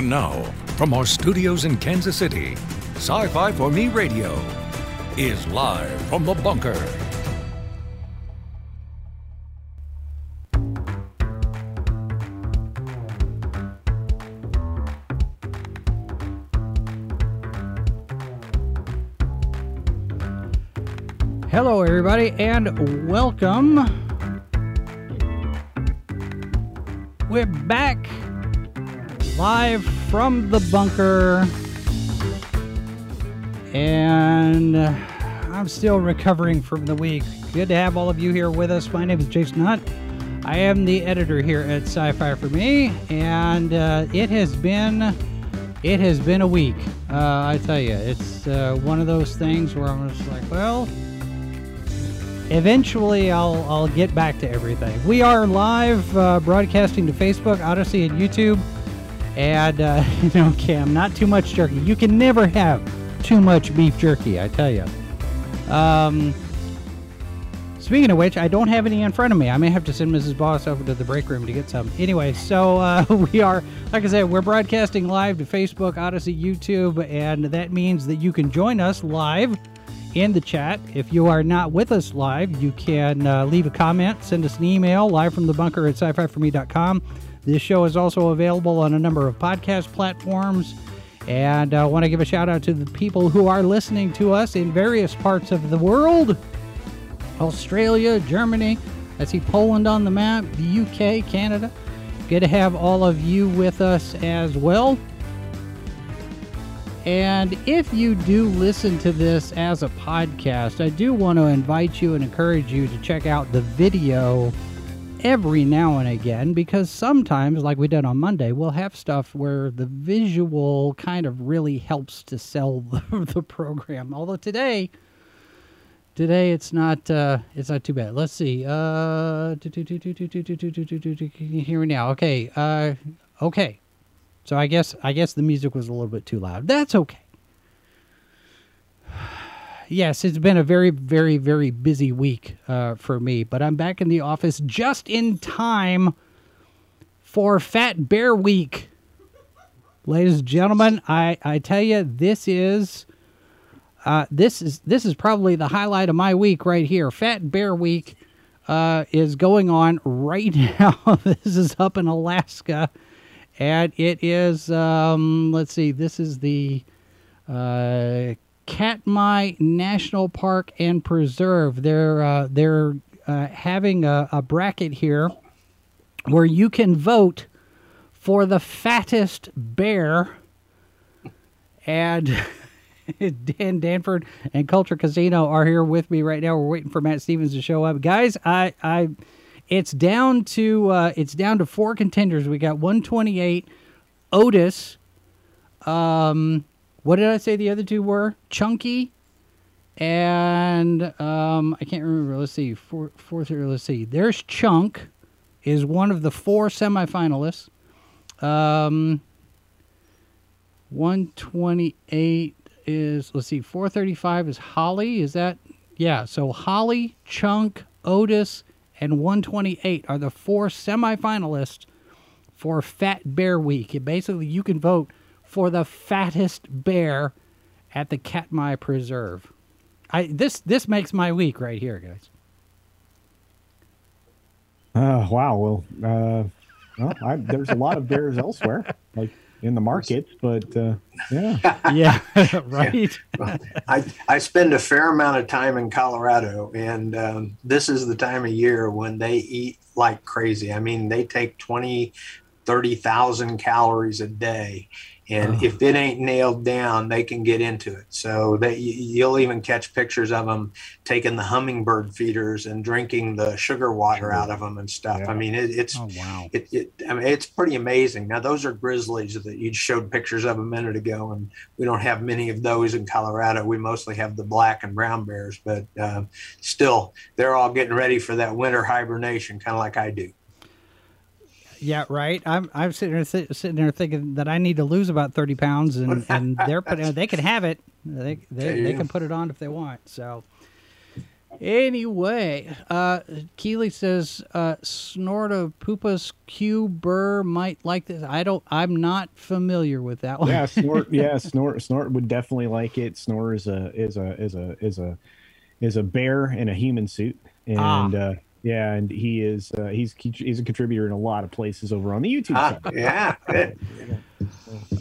And now, from our studios in Kansas City, Sci Fi for Me Radio is live from the bunker. Hello, everybody, and welcome. We're back live from the bunker, and I'm still recovering from the week. Good to have all of you here with us. My name is Jason Hunt. I am the editor here at Sci-Fi for Me, and uh, it has been it has been a week. Uh, I tell you, it's uh, one of those things where I'm just like, well, eventually I'll I'll get back to everything. We are live uh, broadcasting to Facebook, Odysee, and YouTube. And uh, you know, Cam, not too much jerky. You can never have too much beef jerky. I tell you. Um, speaking of which, I don't have any in front of me. I may have to send Mrs. Boss over to the break room to get some. Anyway, so uh, we are, like I said, we're broadcasting live to Facebook, Odysee, YouTube, and that means that you can join us live in the chat. If you are not with us live, you can uh, leave a comment, send us an email, live from the bunker at sci fi for me.com. This show is also available on a number of podcast platforms. And I uh, want to give a shout out to the people who are listening to us in various parts of the world Australia, Germany. I see Poland on the map, the UK, Canada. Good to have all of you with us as well. And if you do listen to this as a podcast, I do want to invite you and encourage you to check out the video every now and again because sometimes, like we did on Monday, we'll have stuff where the visual kind of really helps to sell the, the program. Although today, today it's not uh, it's not too bad. Let's see. Uh, me now? Okay. Uh, okay. So I guess I guess the music was a little bit too loud. That's okay. Yes, it's been a very, very, very busy week uh, for me, but I'm back in the office just in time for Fat Bear Week. Ladies and gentlemen, I, I tell you, this is uh, this is this is probably the highlight of my week right here. Fat Bear Week uh, is going on right now. this is up in Alaska and it is um, let's see this is the uh, Katmai National Park and Preserve. They're uh, they're uh, having a, a, bracket here where you can vote for the fattest bear, and Dan Danford and Culture Casino are here with me right now. We're waiting for Matt Stevens to show up, guys. I I it's down to uh, it's down to four contenders. We got 128, Otis. Um, what did I say the other two were? Chunky, and um, I can't remember. Let's see, four, fourth. Let's see. There's Chunk, is one of the four semifinalists. Um, 128 is let's see, 435 is Holly. Is that yeah? So Holly, Chunk, Otis and 128 are the four semifinalists for Fat Bear Week. And basically, you can vote for the fattest bear at the Katmai Preserve. I this this makes my week right here, guys. Uh, wow. Well, uh, well I, there's a lot of bears elsewhere. Like in the market, but uh, yeah, yeah, right. well, I I spend a fair amount of time in Colorado, and um, this is the time of year when they eat like crazy. I mean, they take 20, 30,000 calories a day, and oh. if it ain't nailed down, they can get into it. So that you'll even catch pictures of them taking the hummingbird feeders and drinking the sugar water out of them and stuff. Yeah. I mean, it, it's oh, wow. It, it, I mean, it's pretty amazing. Now, those are grizzlies that you showed pictures of a minute ago, and we don't have many of those in Colorado. We mostly have the black and brown bears, but uh, still, they're all getting ready for that winter hibernation, kind of like I do. Yeah, right. I'm I'm sitting there th- sitting there thinking that I need to lose about thirty pounds, and and they're putting they can have it. They they, they can put it on if they want. So Anyway, uh, Keeley says uh, Snort of Poopas Q Burr might like this. I don't. I'm not familiar with that one. Yeah, snort. yeah, snort. Snort would definitely like it. Snort is a is a is a is a is a bear in a human suit, and Ah. uh, yeah, and he is uh, he's he's a contributor in a lot of places over on the YouTube Ah, side. yeah.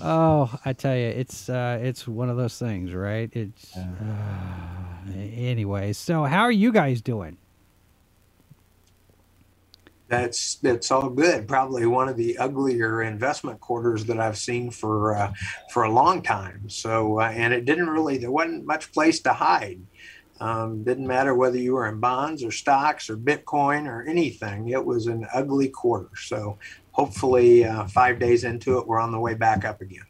Oh, I tell you, it's uh, it's one of those things, right? It's uh, anyway. So, how are you guys doing? That's that's all good. Probably one of the uglier investment quarters that I've seen for uh, for a long time. So, uh, and it didn't really there wasn't much place to hide. Um, didn't matter whether you were in bonds or stocks or Bitcoin or anything. It was an ugly quarter. So, hopefully, uh, five days into it, we're on the way back up again.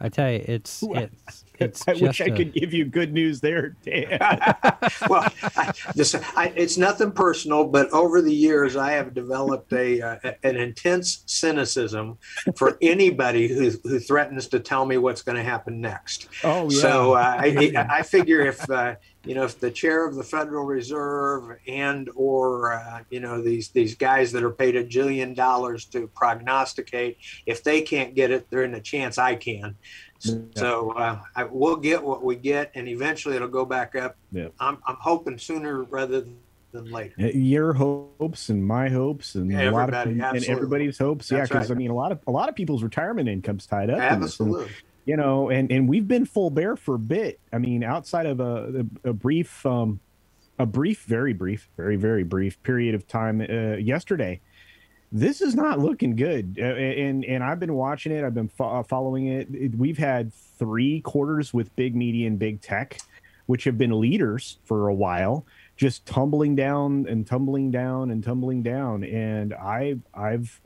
I tell you, it's it's it's I wish I a- could give you good news there, Dan. well, I, this, I, it's nothing personal, but over the years, I have developed a, uh, an intense cynicism for anybody who, who threatens to tell me what's going to happen next. oh yeah. So uh, I, I figure if uh, you know if the chair of the Federal Reserve and or uh, you know these these guys that are paid a jillion dollars to prognosticate, if they can't get it, there's a chance I can. So uh, I, we'll get what we get, and eventually it'll go back up. Yeah. I'm I'm hoping sooner rather than later. your hopes and my hopes and a lot of Everybody, and everybody's hopes. yeah, because right. I mean, a lot of a lot of people's retirement incomes tied up. in. Absolutely. You know, and and we've been full bear for a bit. I mean, outside of a a, a brief, um, a brief, very brief, very very brief period of time uh, yesterday. This is not looking good, uh, and and I've been watching it. I've been fo- uh, following it. It- We've had three quarters with big media and big tech, which have been leaders for a while, just tumbling down and tumbling down and tumbling down. And I've I've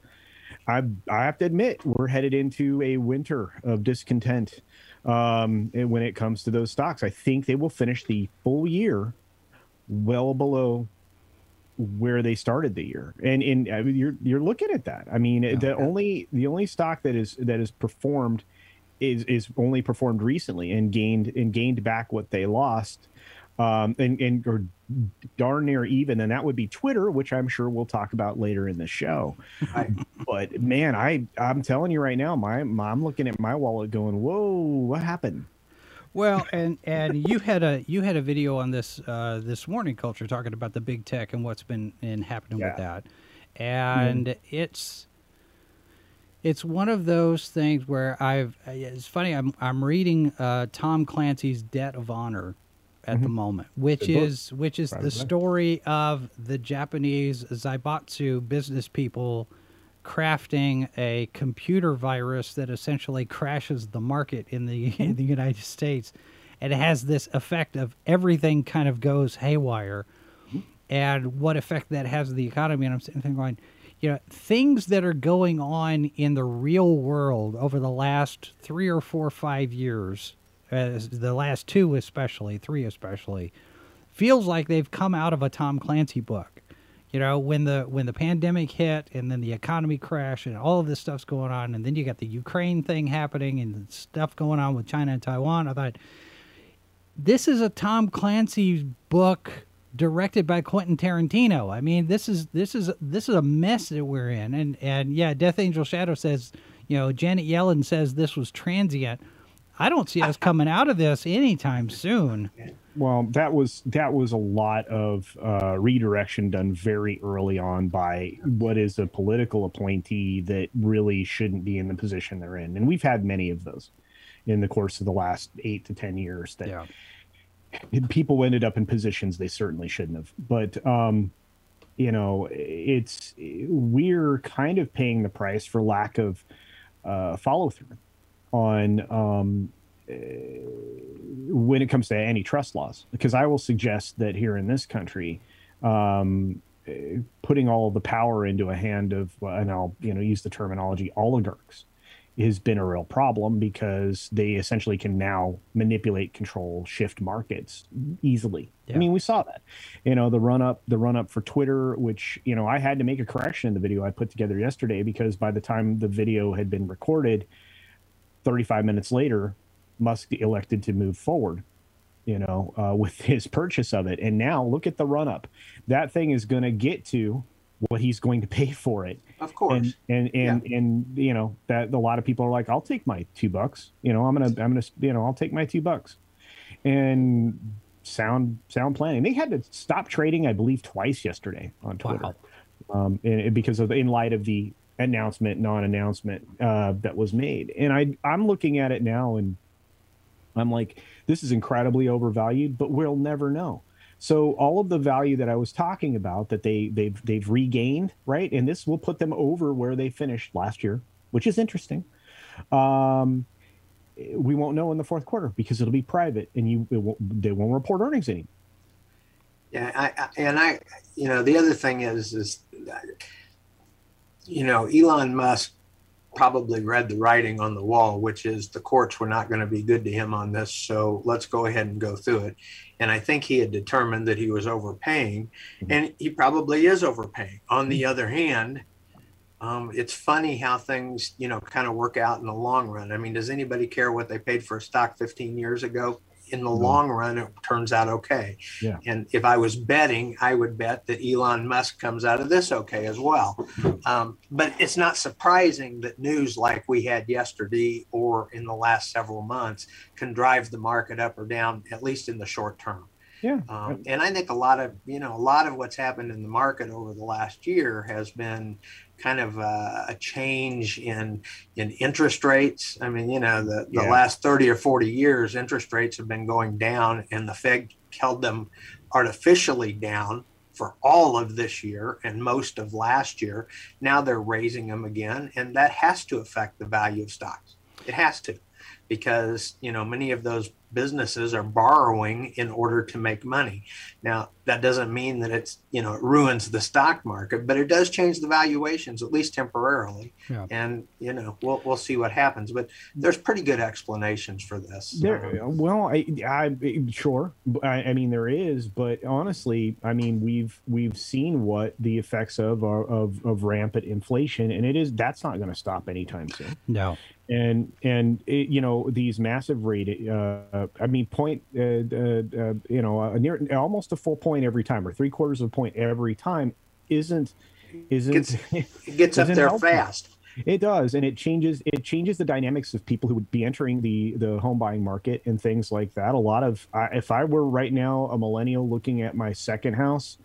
I I have to admit we're headed into a winter of discontent um, when it comes to those stocks. I think they will finish the full year well below where they started the year, and and I mean, you're you're looking at that. I mean, the only the only stock that is that is performed is is only performed recently and gained and gained back what they lost. Um, and and or darn near even, and that would be Twitter, which I'm sure we'll talk about later in the show. Right. but man, I I'm telling you right now, my, my I'm looking at my wallet going, whoa, what happened? Well, and and you had a you had a video on this uh, this morning, culture, talking about the big tech and what's been and happening with that, and it's it's one of those things where I've it's funny I'm I'm reading uh, Tom Clancy's Debt of Honor at the mm-hmm. moment, which Good book. is which is Proud the of story of the Japanese Zaibatsu business people crafting a computer virus that essentially crashes the market in the in the United States, and it has this effect of everything kind of goes haywire, mm-hmm. and what effect that has on the economy. And I'm sitting there going, you know, things that are going on in the real world over the last three or four, five years, as the last two especially, three especially, feels like they've come out of a Tom Clancy book. You know, when the when the pandemic hit and then the economy crashed and all of this stuff's going on, and then you got the Ukraine thing happening and stuff going on with China and Taiwan. I thought this is a Tom Clancy book directed by Quentin Tarantino. I mean, this is this is this is a mess that we're in. And and yeah, Death Angel Shadow says, you know, Janet Yellen says this was transient. I don't see us coming out of this anytime soon. Well, that was that was a lot of uh, redirection done very early on by what is a political appointee that really shouldn't be in the position they're in, and we've had many of those in the course of the last eight to ten years. That Yeah. people ended up in positions they certainly shouldn't have. But um, you know, it's we're kind of paying the price for lack of uh, follow through on um, uh, when it comes to antitrust laws. Because I will suggest that here in this country, um, uh, putting all the power into a hand of, and I'll you know use the terminology oligarchs has been a real problem because they essentially can now manipulate, control, shift markets easily. Yeah. I mean, we saw that. You know, the run up, the run up for Twitter, which you know I had to make a correction in the video I put together yesterday because by the time the video had been recorded, 35 minutes later, Musk elected to move forward you know, uh, with his purchase of it. And now look at the run up. That thing is going to get to what he's going to pay for it. Of course. And and and, yeah. and you know that a lot of people are like, I'll take my two bucks. You know, I'm gonna I'm gonna you know I'll take my two bucks. And sound sound planning. They had to stop trading, I believe, twice yesterday on Twitter, wow. um, and, because of in light of the announcement, non-announcement uh, that was made. And I I'm looking at it now, and I'm like, this is incredibly overvalued, but we'll never know. So all of the value that I was talking about that they they've they've regained, right? And this will put them over where they finished last year, which is interesting. Um, we won't know in the fourth quarter because it'll be private and you won't, they won't report earnings anymore. Yeah, I, I, and I, you know, the other thing is, is, you know, Elon Musk probably read the writing on the wall, which is the courts were not going to be good to him on this. So let's go ahead and go through it. And I think he had determined that he was overpaying, mm-hmm. and he probably is overpaying. On the other hand, um, it's funny how things, you know, kind of work out in the long run. I mean, does anybody care what they paid for a stock 15 years ago? In the no. long run, it turns out okay. Yeah. And if I was betting, I would bet that Elon Musk comes out of this okay as well. Um, but it's not surprising that news like we had yesterday or in the last several months can drive the market up or down, at least in the short term. Yeah. Um, and I think a lot of, you know, a lot of what's happened in the market over the last year has been kind of a, a change in in interest rates. I mean, you know, the, the yeah. last 30 or 40 years, interest rates have been going down and the Fed held them artificially down for all of this year and most of last year. Now they're raising them again, and that has to affect the value of stocks. It has to because you know many of those businesses are borrowing in order to make money. Now, that doesn't mean that it's, you know, it ruins the stock market, but it does change the valuations, at least temporarily. Yeah. And, you know, we'll, we'll see what happens. But there's pretty good explanations for this. There, well, I, I sure. I, I, mean, there is, but honestly, I mean, we've we've seen what the effects of are of, of rampant inflation, and it is that's not going to stop anytime soon. No and and it, you know these massive rate uh, i mean point uh, uh, uh you know a near almost a full point every time or three quarters of a point every time isn't isn't gets, it gets up there helpful. fast. It does and it changes it changes the dynamics of people who would be entering the the home buying market and things like that. A lot of if i were right now a millennial looking at my second house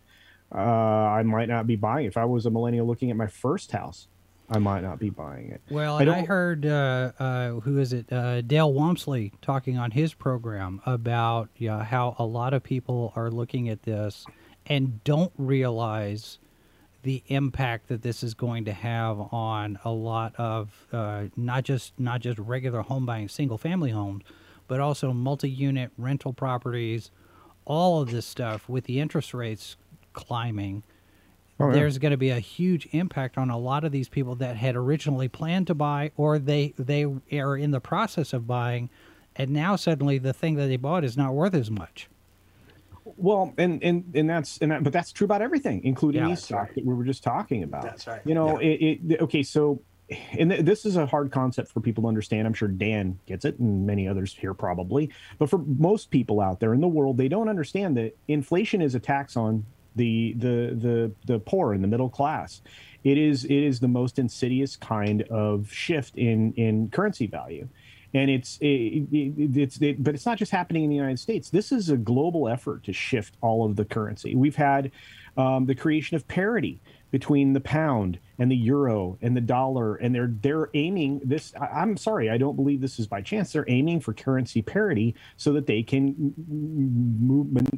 uh, i might not be buying. If i was a millennial looking at my first house I might not be buying it. Well, and I, I heard uh, uh, who is it, uh, Dale Walmsley, talking on his program about yeah, how a lot of people are looking at this and don't realize the impact that this is going to have on a lot of uh, not just not just regular home buying, single family homes, but also multi-unit rental properties. All of this stuff with the interest rates climbing Oh, yeah. there's going to be a huge impact on a lot of these people that had originally planned to buy or they they are in the process of buying and now suddenly the thing that they bought is not worth as much well and and and that's and that, but that's true about everything including yeah, these stocks right. that we were just talking about that's right you know yeah. it, it, okay so and th- this is a hard concept for people to understand. I'm sure Dan gets it, and many others here probably. But for most people out there in the world, they don't understand that inflation is a tax on the the the the poor and the middle class. It is it is the most insidious kind of shift in in currency value, and it's it, it, it's it, but it's not just happening in the United States. This is a global effort to shift all of the currency. We've had um, the creation of parity between the pound and the euro and the dollar and they're they're aiming this i'm sorry i don't believe this is by chance. They're aiming for currency parity so that they can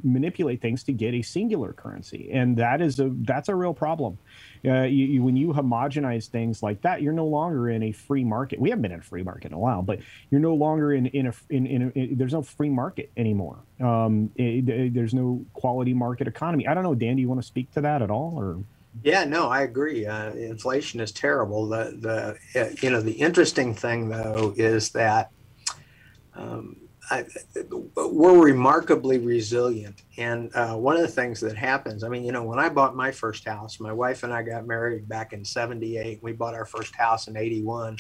manipulate things to get a singular currency. And that is a that's a real problem. Uh, you, you, when you homogenize things like that you're no longer in a free market. We haven't been in a free market in a while but you're no longer in in a in, in, a, in there's no free market anymore. Um, it, it, there's no quality market economy. I don't know dan do you want to speak to that at all or yeah, no, I agree. Uh, inflation is terrible. The the uh, you know the interesting thing though is that um, I, we're remarkably resilient. And uh, one of the things that happens, I mean, you know, when I bought my first house, my wife and I got married back in '78. We bought our first house in '81,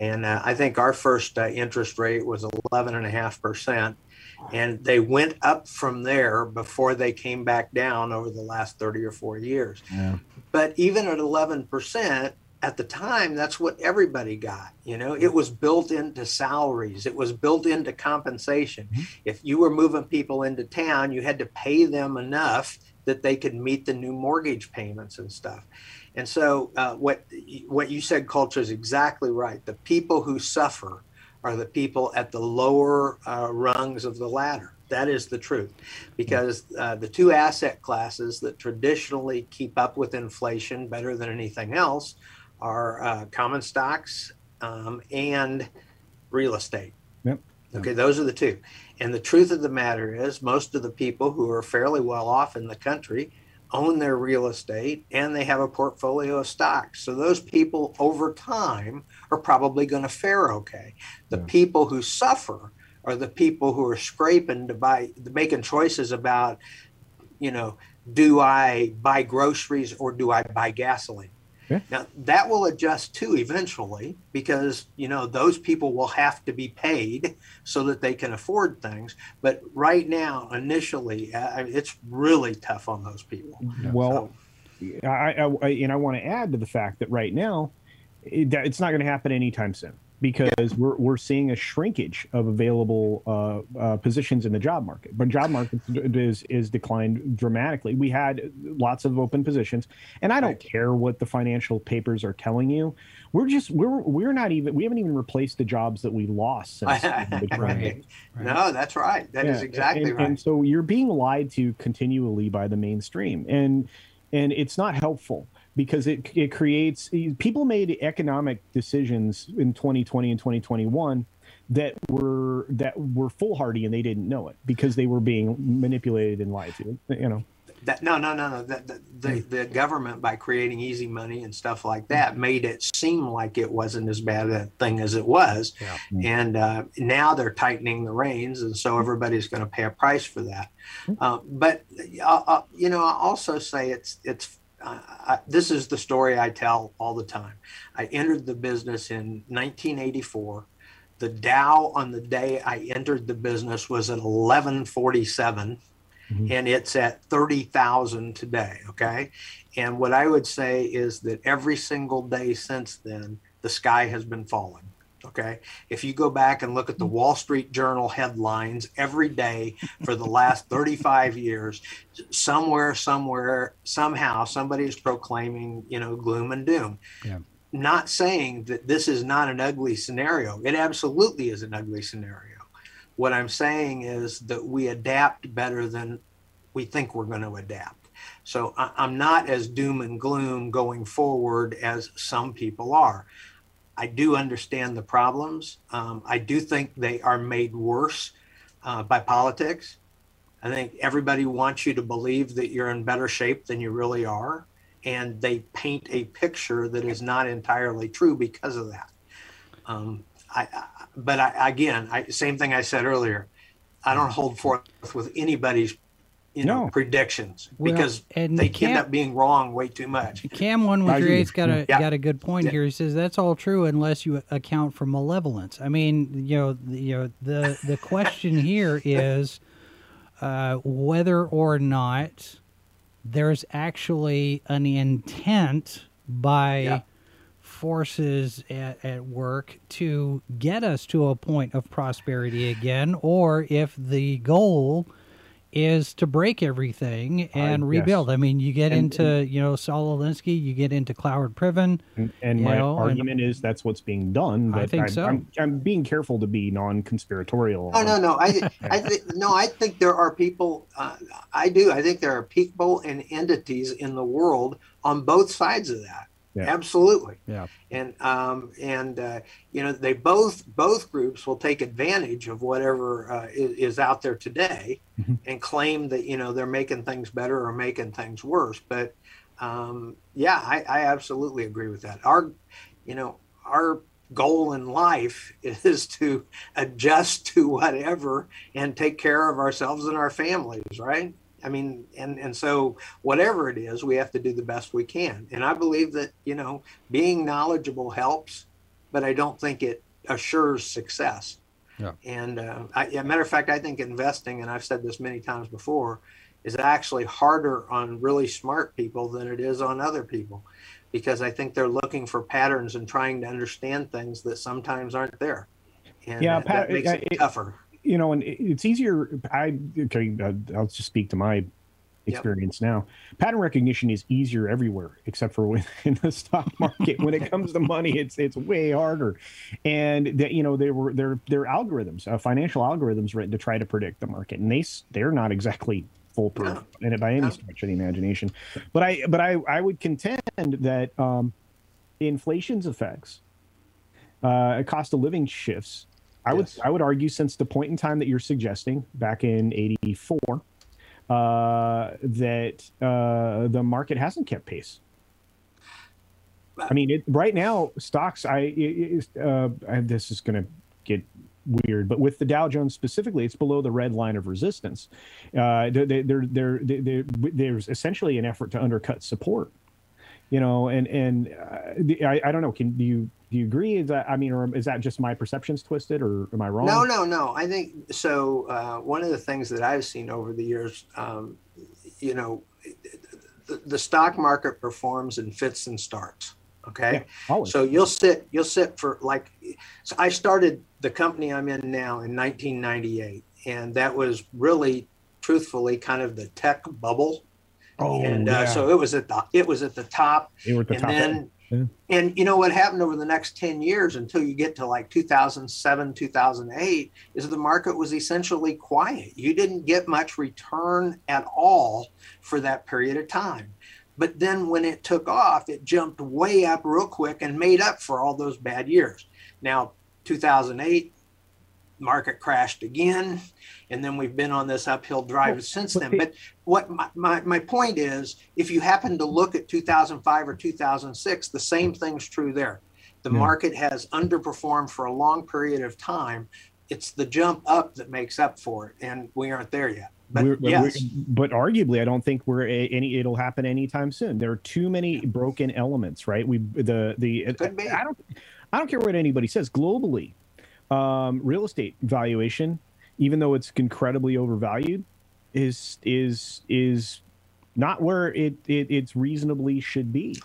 and uh, I think our first uh, interest rate was 11 and a half percent And they went up from there before they came back down over the last 30 or 40 years. Yeah. But even at 11%, at the time, that's what everybody got. You know, it was built into salaries, it was built into compensation. Mm-hmm. If you were moving people into town, you had to pay them enough that they could meet the new mortgage payments and stuff. And so, uh, what what you said, culture is exactly right. The people who suffer are the people at the lower uh, rungs of the ladder. That is the truth, because uh, the two asset classes that traditionally keep up with inflation better than anything else are uh, common stocks um, and real estate. Yep. Okay, those are the two. And the truth of the matter is, most of the people who are fairly well off in the country own their real estate and they have a portfolio of stocks. So those people over time are probably going to fare okay. The Yeah. people who suffer are the people who are scraping to buy, making choices about, you know, do I buy groceries or do I buy gasoline? Yeah. Now that will adjust too eventually because you know those people will have to be paid so that they can afford things. But right now, initially, uh, it's really tough on those people. Well, I, I, I and I want to add to the fact that right now, it, that it's not going to happen anytime soon because we're we're seeing a shrinkage of available uh, uh, positions in the job market. But job market is is declined dramatically. We had lots of open positions, and I don't Right. care what the financial papers are telling you. We're just we're we're not even we haven't even replaced the jobs that we lost since the Great Right. No, that's right. That is Yeah, exactly and, right. And so you're being lied to continually by the mainstream, and and it's not helpful because it it creates people made economic decisions in 2020 and 2021 that were that were foolhardy and they didn't know it because they were being manipulated and lied to. You know. That, no, no, no, no. That, that, the, the government, by creating easy money and stuff like that, made it seem like it wasn't as bad a thing as it was. Yeah. And uh, now they're tightening the reins, and so everybody's going to pay a price for that. Uh, but uh, uh, you know, I also say it's it's. I, this is the story I tell all the time. I entered the business in 1984. The Dow on the day I entered the business was at 1147 Mhm. and it's at 30,000 today. Okay. And what I would say is that every single day since then, the sky has been falling. Okay. If you go back and look at the Wall Street Journal headlines every day for the last 35 years, somewhere, somewhere, somehow, somebody is proclaiming, you know, gloom and doom. Yeah. Not saying that this is not an ugly scenario. It absolutely is an ugly scenario. What I'm saying is that we adapt better than we think we're going to adapt. So I, I'm not as doom and gloom going forward as some people are. I do understand the problems. Um, I do think they are made worse uh, by politics. I think everybody wants you to believe that you're in better shape than you really are. And they paint a picture that is not entirely true because of that. Um, I, I, but I, again, same thing I said earlier. I don't hold forth with anybody's, you know, No. predictions Well, because and they Cam- end up being wrong way too much. Cam one one I three agree. eight's got a Yeah. got a good point Yeah. here. He says that's all true unless you account for malevolence. I mean, you know, the, you know the the question here is uh, whether or not there's actually an intent by Yeah. forces at, at work to get us to a point of prosperity again, or if the goal is to break everything and yes. rebuild. I mean, you get And- into you know Saul Alinsky, you get into Cloward Piven. And, and my know, and- argument is that's what's being done. I But think I'm, so. I'm, I'm being careful to be non-conspiratorial. Oh no, no, I, I think no, I think there are people. Uh, I do. I think there are people and entities in the world on both sides of that. Yeah. Absolutely. Yeah. And um, and uh, you know they both both groups will take advantage of whatever uh, is, is out there today, Mhm. and claim that you know they're making things better or making things worse. But um, yeah, I, I absolutely agree with that. Our, you know, our goal in life is to adjust to whatever and take care of ourselves and our families, right? I mean, and and so whatever it is, we have to do the best we can. And I believe that you know being knowledgeable helps, but I don't think it assures success. Yeah. And uh, I, yeah, matter of fact, I think investing, and I've said this many times before, is actually harder on really smart people than it is on other people, because I think they're looking for patterns and trying to understand things that sometimes aren't there. And Yeah, that, pat- that makes it it- tougher. You know, and it's easier. I okay, uh, I'll just speak to my experience now. Pattern recognition is easier everywhere except for within the stock market. when it comes to money, it's it's way harder. And that you know, they were they're they're algorithms, uh, financial algorithms written to try to predict the market, and they they're not exactly foolproof No. it by any No. stretch of the imagination. But I but I I would contend that um, inflation's effects, uh, cost of living shifts. I would I would argue since the point in time that you're suggesting back in '84 uh, that uh, the market hasn't kept pace. I mean, it, right now stocks. I, it, uh, I this is going to get weird, but with the Dow Jones specifically, it's below the red line of resistance. Uh, there, there, there, there, there, there's essentially an effort to undercut support. You know, and and uh, the- I, I don't know. Can do you do you agree? Is that I mean, or is that just my perceptions twisted, or am I wrong? No, no, no. I think so. Uh, one of the things that I've seen over the years, um, you know, the, the stock market performs in fits and starts. Okay. Yeah. So you'll sit, you'll sit for like, so I started the company I'm in now in 1998, and that was really, truthfully, kind of the tech bubble. oh, and yeah. uh, so it was at the it was at the top, at the and top. then Yeah. and you know what happened over the next 10 years until you get to like 2007 2008 is the market was essentially quiet. You didn't get much return at all for that period of time. But then when it took off it jumped way up real quick and made up for all those bad years. Now 2008 market crashed again and then we've been on this uphill drive since then but what my, my, my point is if you happen to look at 2005 or 2006 the same thing's true there the Yeah. market has underperformed for a long period of time it's the jump up that makes up for it and we aren't there yet but We're- yes we're- but arguably, I don't think we're a, any. It'll happen anytime soon. There are too many broken elements, right? We the the. Could be. I don't. I don't care what anybody says. Globally, um, real estate valuation, even though it's incredibly overvalued, is is is not where it, it it's reasonably should be.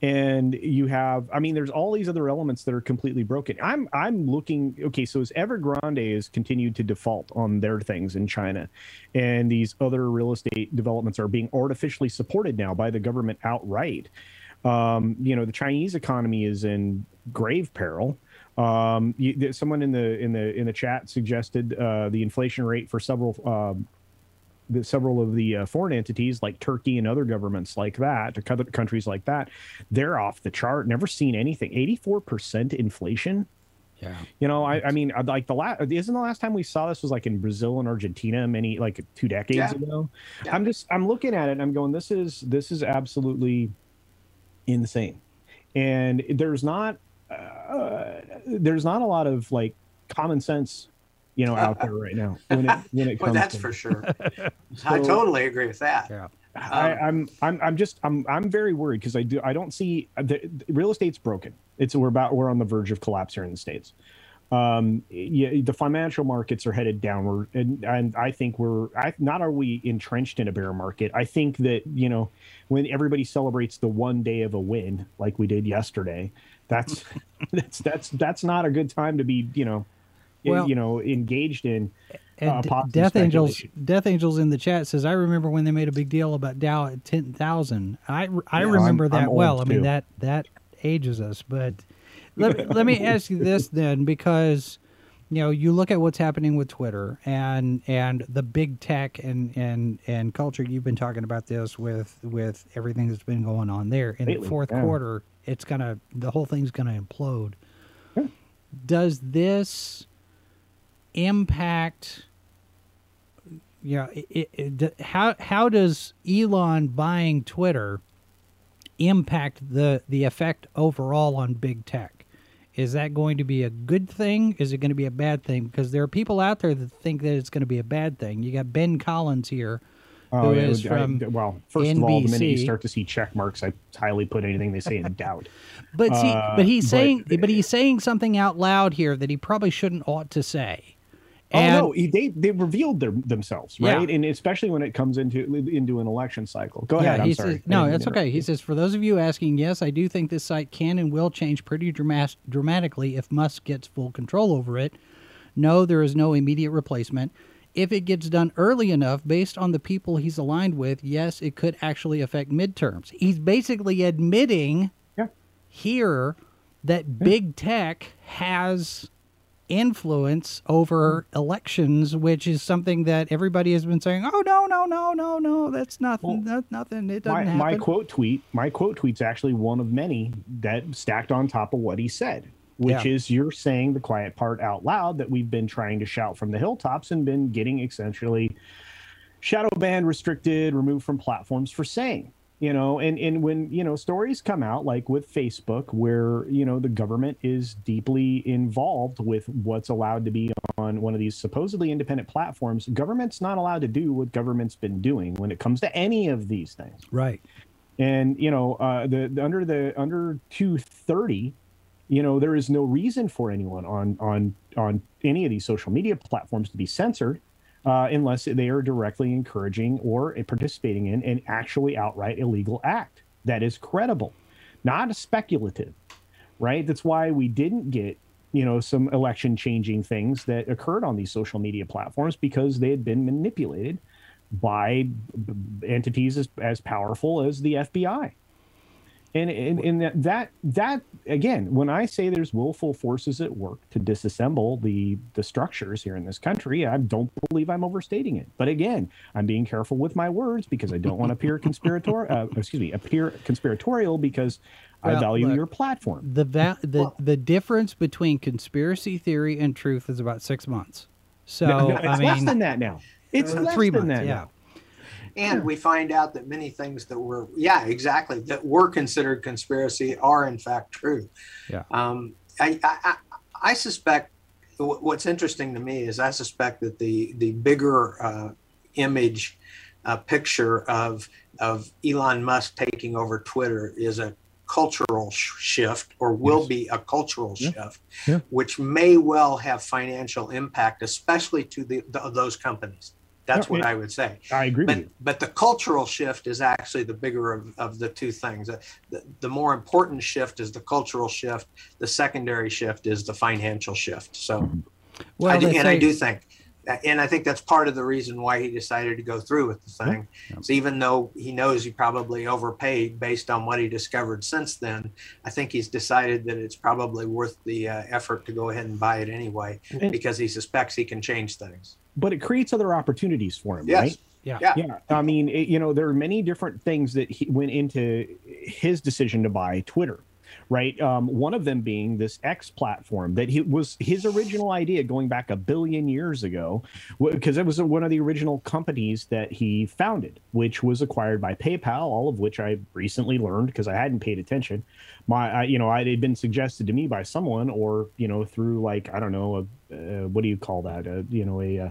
And you have i mean there's all these other elements that are completely broken. I'm i'm looking okay so as evergrande has continued to default on their things in china and these other real estate developments are being artificially supported now by the government outright. Um, you know the chinese economy is in grave peril um, you, someone in the in the in the chat suggested uh, the inflation rate for several um, the, several of the uh, foreign entities like Turkey and other governments like that, or other countries like that, they're off the chart. Never seen anything. Eighty-four percent inflation. Yeah. You know, I, I mean, like the last isn't the last time we saw this was like in Brazil and Argentina, many like two decades Yeah. ago. Yeah. I'm just I'm looking at it and I'm going, this is this is absolutely insane, and there's not uh, there's not a lot of like common sense, you know, out there right now when it when it well, comes. that's to, for sure i totally agree with that Yeah. I, Um, I'm I'm I'm just I'm I'm very worried because I do I don't see the, the real estate's broken. It's we're about we're on the verge of collapse here in the states. Um, yeah, the financial markets are headed downward, and and I think we're I not are we entrenched in a bear market. I think that you know when everybody celebrates the one day of a win like we did yesterday, that's that's that's that's not a good time to be you know in- Well- you know engaged in And uh, Death Angels. Death Angels in the chat says, "I remember when they made a big deal about Dow at ten thousand. I I Yeah, remember I'm- that I'm well. I mean too. that that ages us. But let me, let me ask you this then, because you know you look at what's happening with Twitter and and the big tech and and and culture. You've been talking about this with with everything that's been going on there in the fourth yeah. quarter. It's gonna the whole thing's gonna implode. Does this impact? you know, it, it, how how does Elon buying Twitter impact the the effect overall on big tech? Is that going to be a good thing? Is it going to be a bad thing? Because there are people out there that think that it's going to be a bad thing. You got Ben Collins here, Oh, is would- I- from well, first of all, the minute you start to see check marks, I highly put anything they say in doubt. But see, Uh, but he's saying, but he's saying something out loud here that he probably shouldn't ought to say. oh And no, they they revealed their, themselves, Yeah. right? And especially when it comes into into an election cycle. Go yeah, ahead. I'm sorry. says, no, that's okay. He says, for those of you asking, yes, I do think this site can and will change pretty dramas- dramatically if Musk gets full control over it. No, there is no immediate replacement. If it gets done early enough, based on the people he's aligned with, yes, it could actually affect midterms. He's basically admitting Yeah. here that big tech has influence over hmm. elections, which is something that everybody has been saying, "Oh no, no, no, no, no, that's nothing. Well, that's nothing. It doesn't my, happen." my quote tweet my quote tweet's actually one of many that stacked on top of what he said which Yeah. is you're saying the quiet part out loud that we've been trying to shout from the hilltops and been getting essentially shadow banned restricted removed from platforms for saying you know and and when you know stories come out like with facebook where you know the government is deeply involved with what's allowed to be on one of these supposedly independent platforms government's not allowed to do what government's been doing when it comes to any of these things right. and you know uh, the, the under the under 230 you know there is no reason for anyone on on on any of these social media platforms to be censored uh, unless they are directly encouraging or participating in an actually outright illegal act that is credible not speculative right that's why we didn't get you know some election changing things that occurred on these social media platforms because they had been manipulated by entities as, as powerful as the FBI. And, and, and that, that, that, again, when I say there's willful forces at work to disassemble the, the structures here in this country, I don't believe I'm overstating it. But again, I'm being careful with my words because I don't want to appear conspiratorial, uh, excuse me, appear conspiratorial because I value look, your platform. The va- the the difference between conspiracy theory and truth is about six months. So No, I it's mean, less than that now. It's uh, less three than months. that Yeah. now. And we find out that many things that were, yeah, exactly, that were considered conspiracy are in fact true. Yeah. Um, I, I, I- I suspect what's interesting to me is I suspect that the the bigger uh, image uh, picture of of Elon Musk taking over Twitter is a cultural sh- shift or will Yes. be a cultural Yeah. shift, Yeah. which may well have financial impact, especially to the, the those companies. That's No, what it- I would say. I agree with but you. but the cultural shift is actually the bigger of, of the two things. The, the more important shift is the cultural shift. The secondary shift is the financial shift. So Well, I do, and i do think and i think that's part of the reason why he decided to go through with the thing. So even though he knows he probably overpaid based on what he discovered since then i think he's decided that it's probably worth the uh, effort to go ahead and buy it anyway And- because he suspects he can change things. But it creates other opportunities for him, yes. right? Yeah. yeah. Yeah, I mean, it, you know, there are many different things that he went into his decision to buy Twitter, right? Um, one of them being this X platform that he was his original idea going back a billion years ago, because it was one of the original companies that he founded, which was acquired by PayPal, all of which I recently learned because I hadn't paid attention. My, I, you know, it had been suggested to me by someone, or you know, through like I don't know, a, uh, what do you call that? A, you know, a uh,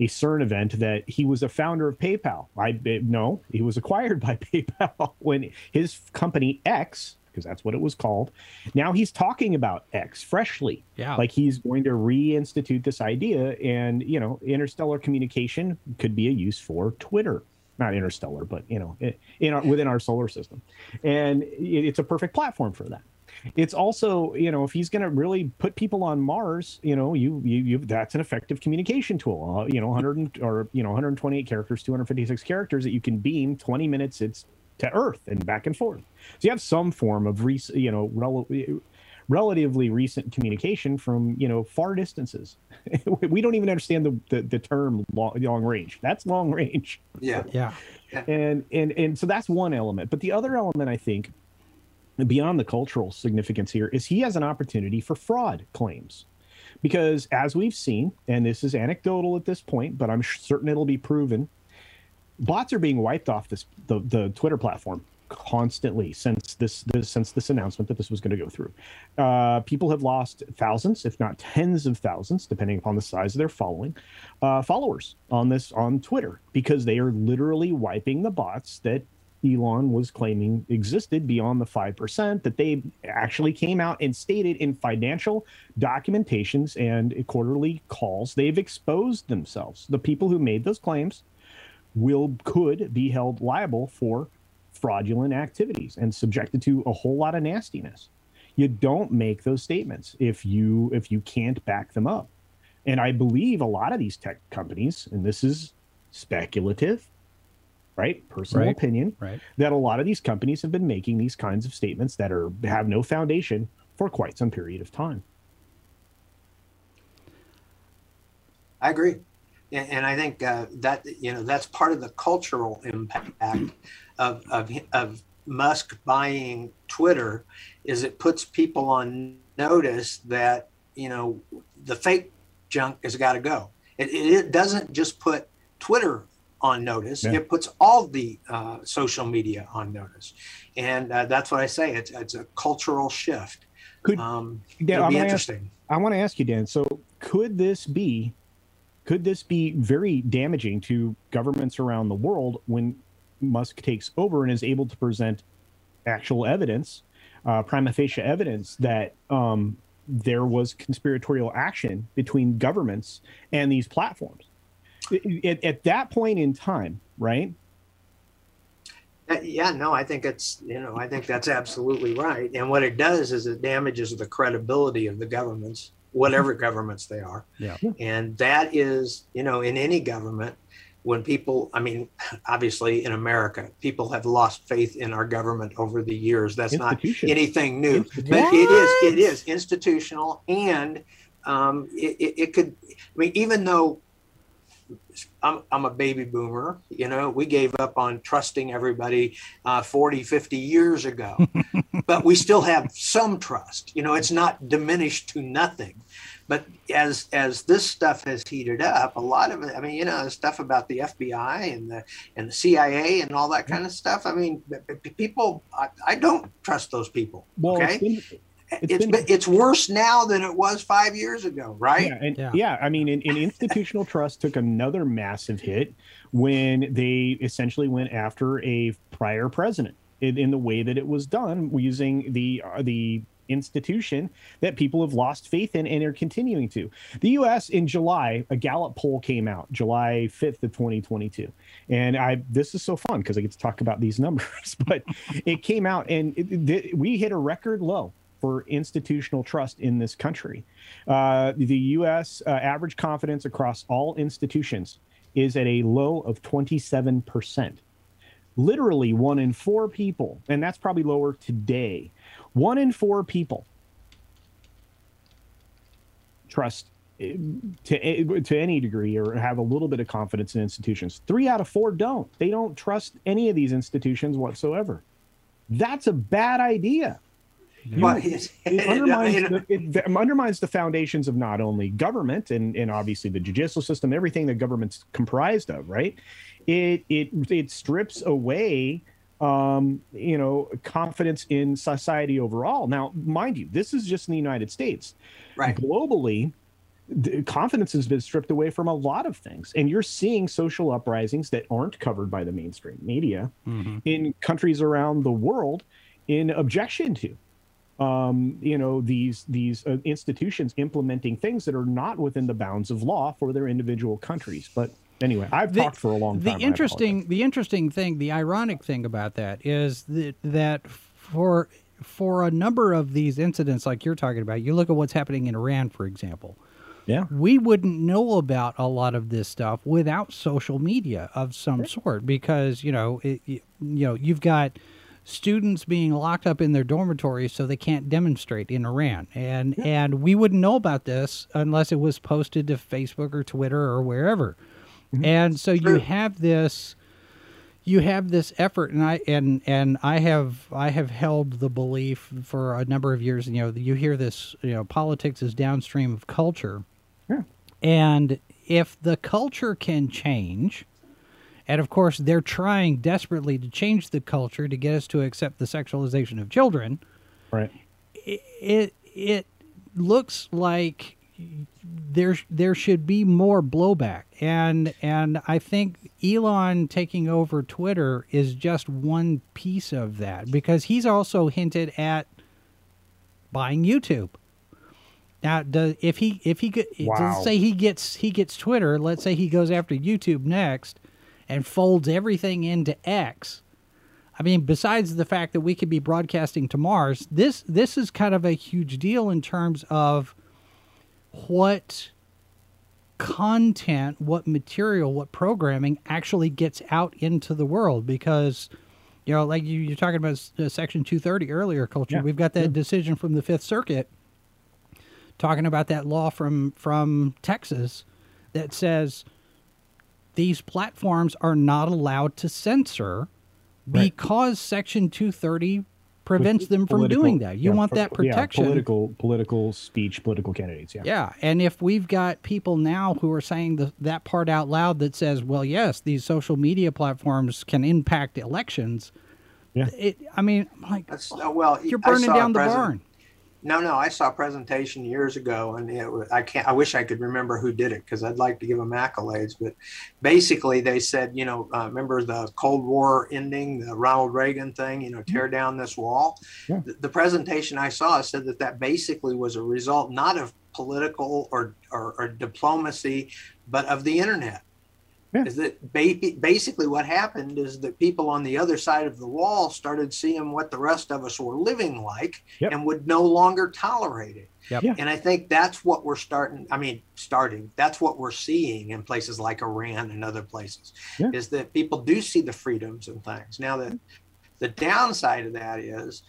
a CERN event that he was a founder of PayPal. I no, he was acquired by PayPal when his company X, because that's what it was called. Now he's talking about X freshly. Yeah. Like he's going to reinstitute this idea, and you know, interstellar communication could be a use for Twitter. Not interstellar, but you know, in our, within our solar system, and it, it's a perfect platform for that it's also you know if he's going to really put people on mars you know you you, you that's an effective communication tool uh, you know 100 or you know 128 characters 256 characters that you can beam 20 minutes it's to earth and back and forth. So you have some form of rec- you know rel- relatively recent communication from you know far distances. We don't even understand the the, the term long, long range. That's long range. Yeah. Yeah. and and and so that's one element. But the other element i think beyond the cultural significance here is he has an opportunity for fraud claims. Because as we've seen and this is anecdotal at this point but i'm certain it'll be proven bots are being wiped off this the, the twitter platform constantly since this, this since this announcement that this was going to go through. Uh, people have lost thousands, if not tens of thousands, depending upon the size of their following, uh, followers on this on Twitter because they are literally wiping the bots that Elon was claiming existed beyond the 5% that they actually came out and stated in financial documentations and quarterly calls. They've exposed themselves. The people who made those claims will could be held liable for fraudulent activities and subjected to a whole lot of nastiness. You don't make those statements if you if you can't back them up. And I believe a lot of these tech companies, and this is speculative, right? Personal Right. opinion, Right. that a lot of these companies have been making these kinds of statements that are have no foundation for quite some period of time. I agree, and, and I think uh, that you know that's part of the cultural impact of of of Musk buying Twitter, is it puts people on notice that you know the fake junk has got to go. It, it, doesn't just put Twitter on notice; Yeah. it puts all the uh, social media on notice, and uh, that's what I say. It's it's a cultural shift. Could- um, Dan, be gonna ask- interesting. I want to ask you, Dan. So, could this be, could this be very damaging to governments around the world when Musk takes over and is able to present actual evidence, uh, prima facie evidence that um, there was conspiratorial action between governments and these platforms? At, at that point in time, right? Uh, Yeah, no, I think it's, you know, I think that's absolutely right. And what it does is it damages the credibility of the governments, whatever governments they are. Yeah. And that is, you know, in any government, when people, I mean, obviously in America, people have lost faith in our government over the years. That's not anything new, but it is, it is institutional and um, it, it, it could, I mean, even though I'm, I'm a baby boomer. You know, we gave up on trusting everybody uh, 40, 50 years ago, but we still have some trust. You know, it's not diminished to nothing. But as as this stuff has heated up, a lot of it. I mean, you know, the stuff about the FBI and the and the CIA and all that kind of stuff. I mean, people. I, I don't trust those people. Well, okay, it's it's it's been- been, it's worse now than it was five years ago, right? Yeah, and Yeah. yeah, I mean, and, and institutional trust took another massive hit when they essentially went after a prior president in, in the way that it was done, using the uh, the institution that people have lost faith in and are continuing to. The U.S. in July, a Gallup poll came out, July fifth of 2022, and I this is so fun because I get to talk about these numbers, but it came out and it, it- we hit a record low for institutional trust in this country. Uh, the U.S. Uh, average confidence across all institutions is at a low of 27%. Literally, one in four people, and that's probably lower today, one in four people trust eh, to, eh, to any degree or have a little bit of confidence in institutions. Three out of four don't. They don't trust any of these institutions whatsoever. That's a bad idea Well, it's- it undermines, the, it undermines the foundations of not only government and, and obviously the judicial system, everything that government's comprised of, right? It it it strips away um, you know, confidence in society overall. Now, mind you, this is just in the United States. right. Globally, the confidence has been stripped away from a lot of things. And you're seeing social uprisings that aren't covered by the mainstream media Mhm. in countries around the world in objection to um, you know these these uh, institutions implementing things that are not within the bounds of law for their individual countries. But anyway i've The- talked for a long time the interesting the interesting thing the ironic thing about that is that, that for for a number of these incidents like you're talking about you look at what's happening in iran for example. Yeah. we wouldn't know about a lot of this stuff without social media of some sort because you know it, you know you've got students being locked up in their dormitories so they can't demonstrate in Iran. And and we wouldn't know about this unless it was posted to Facebook or Twitter or wherever. Mm-hmm. And so you have this you have this effort and I and and I have I have held the belief for a number of years you know you hear this you know politics is downstream of culture. Yeah. and if the culture can change And of course, they're trying desperately to change the culture to get us to accept the sexualization of children. Right. It it, it looks like there there should be more blowback and and I think Elon taking over Twitter is just one piece of that because he's also hinted at buying YouTube. Now, does if he if he wow. let's say he gets he gets Twitter, let's say he goes after YouTube next, and folds everything into X. I mean, besides the fact that we could be broadcasting to Mars, this this is kind of a huge deal in terms of what content, what material, what programming actually gets out into the world because you know, like you, you're talking about uh, Section 230 earlier, culture. Yeah. We've got that Yeah. decision from the Fifth Circuit talking about that law from from Texas that says these platforms are not allowed to censor Right. because Section 230 prevents With them from doing that. You yeah, want that protection. Yeah, political, political speech, political candidates. Yeah. Yeah, and if we've got people now who are saying the, that part out loud that says, "Well, yes, these social media platforms can impact elections," Yeah. it. I mean, I'm like, That's, uh, well, you're burning down the barn. No, no, I saw a presentation years ago, and it was, I can't. I wish I could remember who did it because I'd like to give them accolades. But basically, they said, you know, uh, remember the Cold War ending, the Ronald Reagan thing, you know, tear down this wall. Yeah. The, the presentation I saw said that that basically was a result not of political or or, or diplomacy, but of the internet. Yeah. Is that ba- basically what happened? Is that people on the other side of the wall started seeing what the rest of us were living like, Yep. and would no longer tolerate it. Yep. Yeah. And I think that's what we're starting. I mean, starting. That's what we're seeing in places like Iran and other places. Yeah. Is that people do see the freedoms and things. Now, the the downside of that is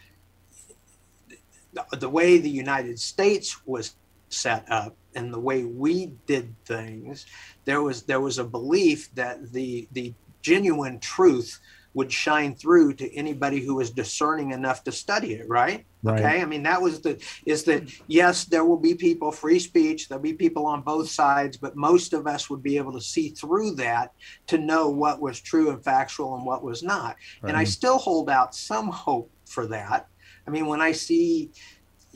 the, the way the United States was set up and the way we did things. There was there was a belief that the the genuine truth would shine through to anybody who was discerning enough to study it. Right. Right. Okay. I mean, that was the is that yes, there will be people, free speech, there'll be people on both sides, but most of us would be able to see through that to know what was true and factual and what was not. And I still hold out some hope for that. I mean, when I see,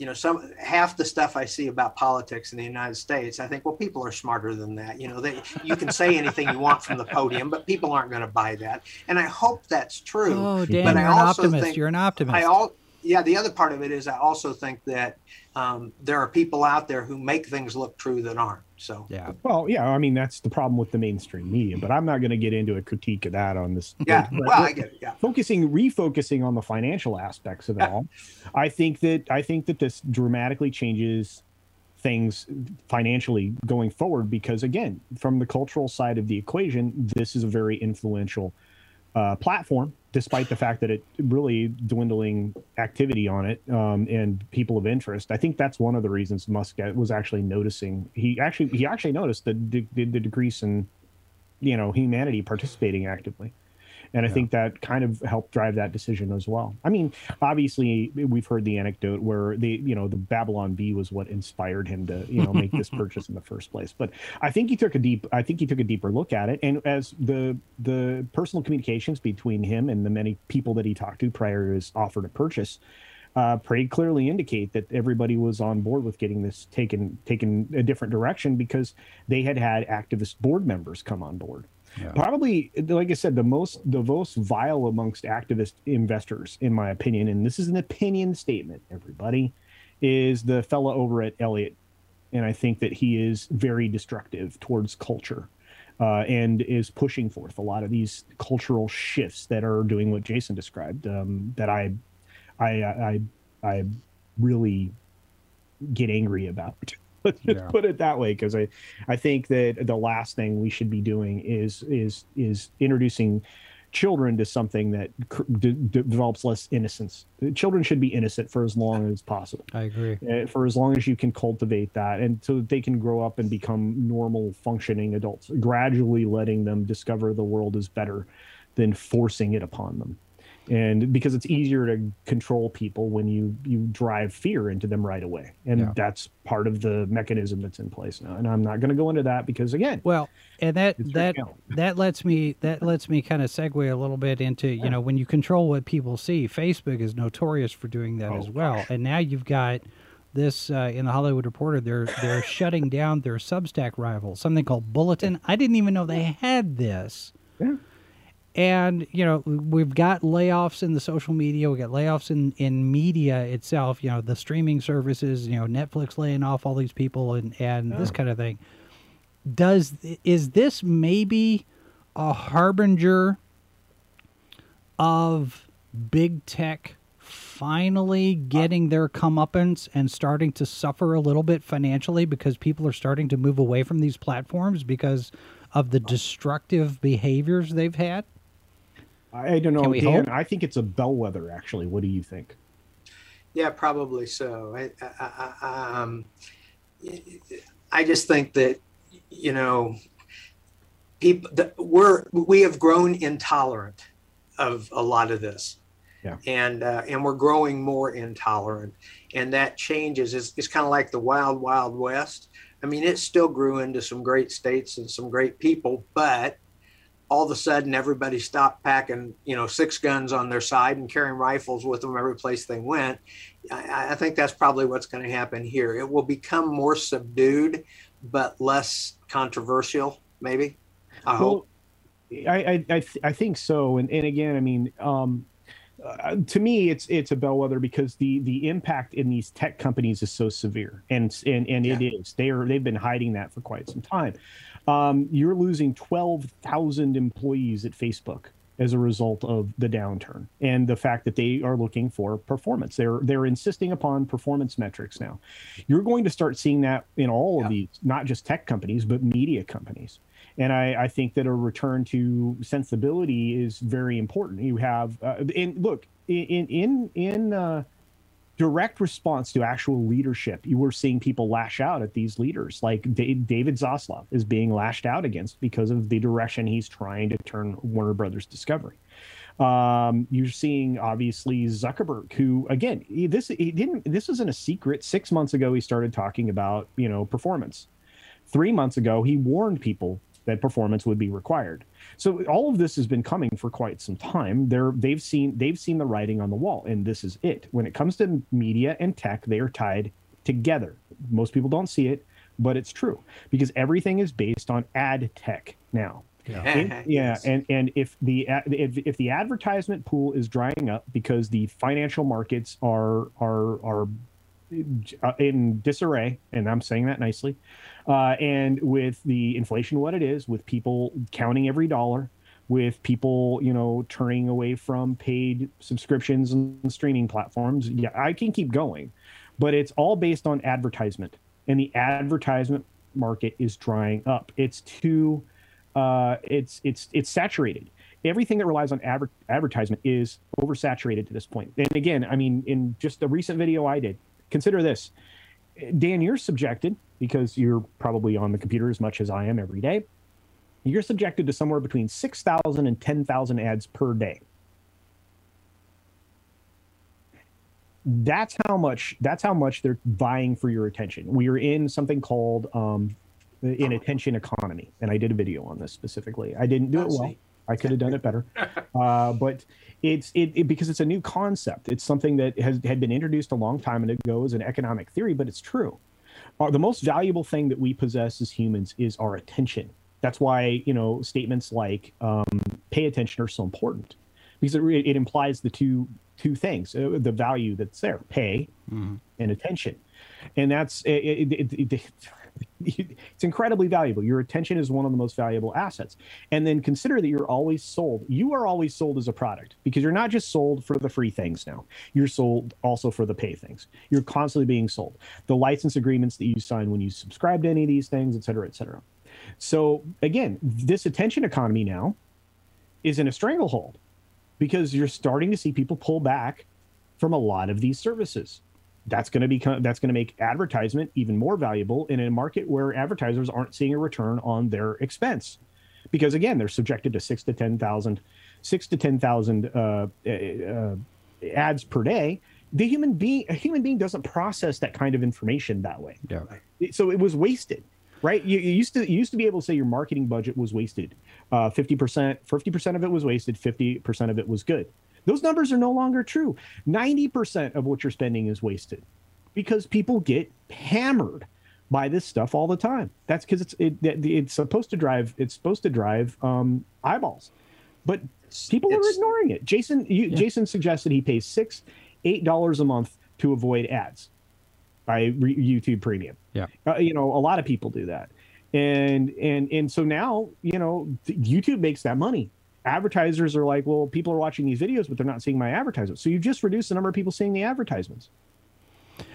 you know, some half the stuff I see about politics in the United States, I think, well, people are smarter than that. You know, they you can say anything you want from the podium, but people aren't going to buy that. And I hope that's true. Oh, Dan, But you're I an also optimist. think- you're an optimist. I all yeah. The other part of it is I also think that um, there are people out there who make things look true that aren't. So yeah. Well, yeah. I mean, that's the problem with the mainstream media, but I'm not going to get into a critique of that on this. yeah. But- Well, I get it. Yeah. focusing refocusing on the financial aspects of it all i think that i think that this dramatically changes things financially going forward because again from the cultural side of the equation this is a very influential uh, platform despite the fact that it really dwindling activity on it um, and people of interest. I think that's one of the reasons musk was actually noticing. He actually he actually noticed the the, the decrease in you know humanity participating actively and I think that kind of helped drive that decision as well. I mean, obviously, we've heard the anecdote where the you know the Babylon Bee was what inspired him to you know make this purchase in the first place. But I think he took a deep I think he took a deeper look at it, and as the the personal communications between him and the many people that he talked to prior to his offer to purchase. Uh, pretty clearly indicate that everybody was on board with getting this taken taken a different direction because they had had activist board members come on board probably like i said the most the most vile amongst activist investors in my opinion and this is an opinion statement everybody is the fella over at elliott. And i think that he is very destructive towards culture uh, and is pushing forth a lot of these cultural shifts that are doing what jason described um, that i i i i really get angry about let's just Yeah. put it that way because i i think that the last thing we should be doing is is is introducing children to something that cr- de- de- develops less innocence children should be innocent for as long as possible I agree. uh, for as long as you can cultivate that and so that they can grow up and become normal functioning adults gradually letting them discover the world is better than forcing it upon them and because it's easier to control people when you you drive fear into them right away and Yeah. that's part of the mechanism that's in place now and i'm not going to go into that because again Well, and that that that lets me that lets me kind of segue a little bit into you know when you control what people see. Facebook is notorious for doing that Oh, as well. And now you've got this uh, in the Hollywood Reporter. They're they're shutting down their Substack rival, something called Bulletin. I didn't even know they had this. Yeah. And you know we've got layoffs in the social media. We got layoffs in in media itself. You know the streaming services. You know Netflix laying off all these people and and this oh. kind of thing does is this maybe a harbinger of big tech finally getting their comeuppance and starting to suffer a little bit financially because people are starting to move away from these platforms because of the destructive behaviors they've had? I, I don't know dan hope? i think it's a bellwether actually what do you think Yeah, probably so. I, I, I, um, I just think that you know, people that we're we have grown intolerant of a lot of this, Yeah. and uh, and we're growing more intolerant, and that changes. It's, it's kind of like the wild wild west. I mean, it still grew into some great states and some great people, but all of a sudden everybody stopped packing you know six guns on their side and carrying rifles with them every place they went I, I think that's probably what's going to happen here. It will become more subdued, but less controversial, maybe. I hope. I I I, th- I think so, and and again, I mean, um, uh, to me, it's it's a bellwether because the the impact in these tech companies is so severe, and and and it is. They are they've been hiding that for quite some time. Um, you're losing twelve thousand employees at Facebook as a result of the downturn and the fact that they are looking for performance. They're they're insisting upon performance metrics now. You're going to start seeing that in all of these, not just tech companies, but media companies. And I, I think that a return to sensibility is very important. You have, uh, and look, in in in uh, direct response to actual leadership, you were seeing people lash out at these leaders. Like Da- David Zaslav is being lashed out against because of the direction he's trying to turn Warner Brothers Discovery. Um, you're seeing obviously Zuckerberg, who again, he, this he didn't. This isn't a secret. Six months ago, he started talking about you know performance. Three months ago, he warned people that performance would be required. So all of this has been coming for quite some time. They're they've seen they've seen the writing on the wall, and this is it. When it comes to media and tech, they are tied together. Most people don't see it, but it's true because everything is based on ad tech now. And- yeah, Yes. and and if the if, if the advertisement pool is drying up because the financial markets are are are in disarray, and I'm saying that nicely, uh, and with the inflation what it is, with people counting every dollar, with people you know turning away from paid subscriptions and streaming platforms, yeah, I can keep going, but it's all based on advertisement, and the advertisement market is drying up. It's too uh, it's it's it's saturated. Everything that relies on adver- advertisement is oversaturated to this point. And again, I mean, in just a recent video I did, consider this, Dan, you're subjected because you're probably on the computer as much as I am every day. You're subjected to somewhere between 6,000 and 10,000 ads per day. That's how much. That's how much they're vying for your attention. We are in something called um, an attention economy, and I did a video on this specifically. I didn't do it well. I could have done it better, uh, but it's it, it because it's a new concept. It's something that has had been introduced a long time ago as an economic theory, but it's true. Uh, the most valuable thing that we possess as humans is our attention. That's why you know statements like um, "pay attention" are so important because it, it implies the two two things: uh, the value that's there, pay, and attention, and that's it, it's incredibly valuable. Your attention is one of the most valuable assets. And then consider that you're always sold. You are always sold as a product because you're not just sold for the free things now. You're sold also for the pay things. You're constantly being sold. The license agreements that you sign when you subscribe to any of these things, et cetera, et cetera. So again, this attention economy now is in a stranglehold because you're starting to see people pull back from a lot of these services that's going to become that's going to make advertisement even more valuable in a market where advertisers aren't seeing a return on their expense because again they're subjected to six to ten thousand six to ten thousand uh, uh, ads per day. The human being, a human being, doesn't process that kind of information that way. Yeah. So it was wasted, right? You, you used to you used to be able to say your marketing budget was wasted. Uh, fifty percent, fifty percent of it was wasted. Fifty percent of it was good. Those numbers are no longer true. Ninety percent of what you're spending is wasted because people get hammered by this stuff all the time. That's because it's it, it's supposed to drive it's supposed to drive um, eyeballs, but people it's, are ignoring it. Jason you, yeah. Jason suggested he pays six eight dollars a month to avoid ads by re- YouTube Premium. Yeah, uh, you know a lot of people do that, and and and so now you know YouTube makes that money. Advertisers are like, well, people are watching these videos, but they're not seeing my advertisements. So you just reduce the number of people seeing the advertisements.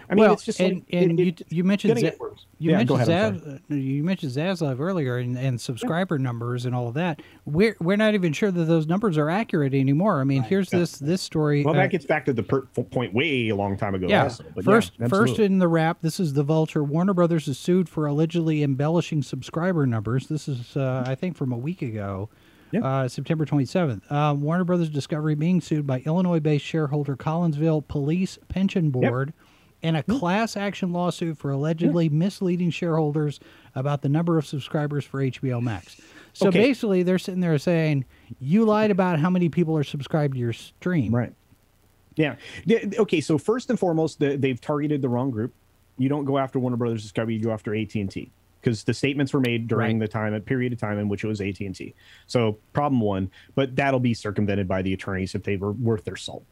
I mean, well, it's just and, like, and it, you, you mentioned Z- you yeah, mentioned Zaz, you mentioned Zaslav earlier and, and subscriber yeah. numbers and all of that. We're we're not even sure that those numbers are accurate anymore. I mean, right. here's yeah. this this story. Well, uh, that gets back to the per- point way a long time ago. Yeah. Also. first, first in the wrap. This is the Vulture. Warner Brothers is sued for allegedly embellishing subscriber numbers. This is, uh, I think, from a week ago. Uh, September 27th. Uh, Warner Brothers Discovery being sued by Illinois based shareholder Collinsville Police Pension Board yep and a class action lawsuit for allegedly misleading shareholders about the number of subscribers for HBO Max. So okay. basically, they're sitting there saying, you lied about how many people are subscribed to your stream. Right. Yeah. Okay. So first and foremost, they've targeted the wrong group. You don't go after Warner Brothers Discovery. You go after AT and T because the statements were made during right. the time, a period of time in which it was AT and T. So problem one, but that'll be circumvented by the attorneys if they were worth their salt.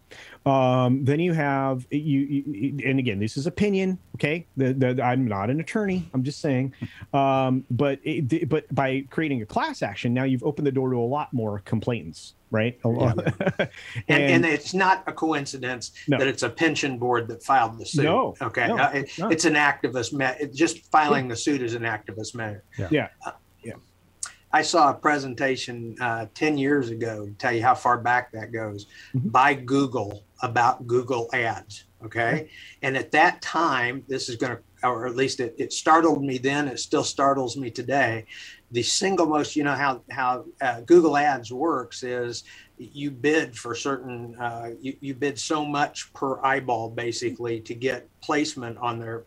Um, then you have you, you, and again, this is opinion. Okay, the, the, I'm not an attorney. I'm just saying, um, but it, but by creating a class action, now you've opened the door to a lot more complainants right? Yeah. and, and, and, it's not a coincidence no. that it's a pension board that filed the suit. No, okay, no, uh, it, it's an activist. Me- just filing yeah. the suit is an activist measure. Yeah, yeah. Uh, yeah. I saw a presentation uh, ten years ago to tell you how far back that goes mm-hmm. by Google about Google Ads. Okay, and at that time, this is going to or at least it, it startled me then. It still startles me today the single most, you know, how how uh, Google Ads works is you bid for certain, uh, you, you bid so much per eyeball basically to get placement on their.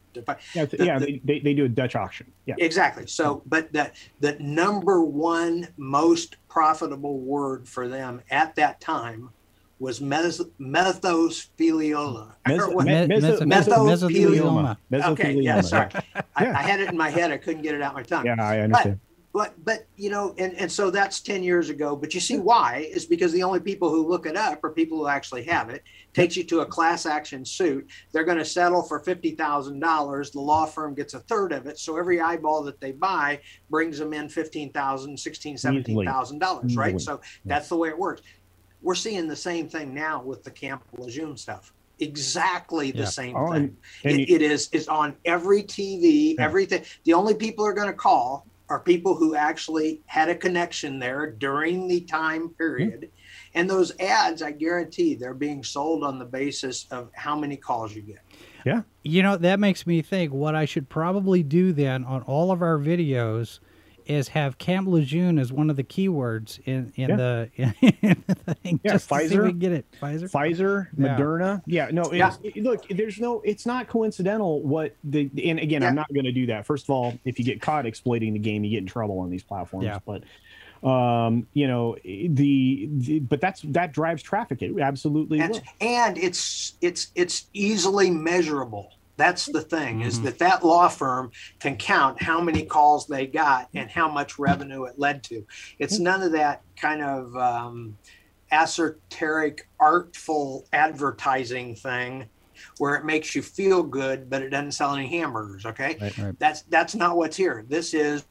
Yeah, the, yeah the, they, they do a Dutch auction. Yeah, exactly. So, but that the number one most profitable word for them at that time was mes- methospheliola. Mesothelioma. Okay, yeah, sorry. I, I, had it in my head. I couldn't get it out my tongue. Yeah, I understand. But, but you know and, and so that's 10 years ago but you see why is because the only people who look it up are people who actually have it. Takes you to a class action suit. They're going to settle for $50000 the law firm gets a third of it. So every eyeball that they buy brings them in $15000 $16000 $17000 right? So that's the way it works. We're seeing the same thing now with the camp lejeune stuff. Exactly the yeah. same oh, thing. and, and it, you, it is is on every tv yeah. everything. The only people are going to call are people who actually had a connection there during the time period. Mm-hmm. And those ads, I guarantee, they're being sold on the basis of how many calls you get. Yeah. You know, that makes me think what I should probably do then on all of our videos is have Camp Lejeune as one of the keywords in, in yeah. the in the thing. Yeah, just Pfizer. we get it. Pfizer. Pfizer, yeah. Moderna. Yeah, no, yeah. It, look, there's no it's not coincidental what the and again, yeah. I'm not gonna do that. First of all, if you get caught exploiting the game, you get in trouble on these platforms. Yeah. But um you know the, the, but that's that drives traffic it absolutely and, and it's it's it's easily measurable that's the thing is mm-hmm. that that law firm can count how many calls they got and how much revenue it led to. It's none of that kind of um, esoteric, artful advertising thing where it makes you feel good, but it doesn't sell any hamburgers. Okay, right, right. that's that's not what's here. This is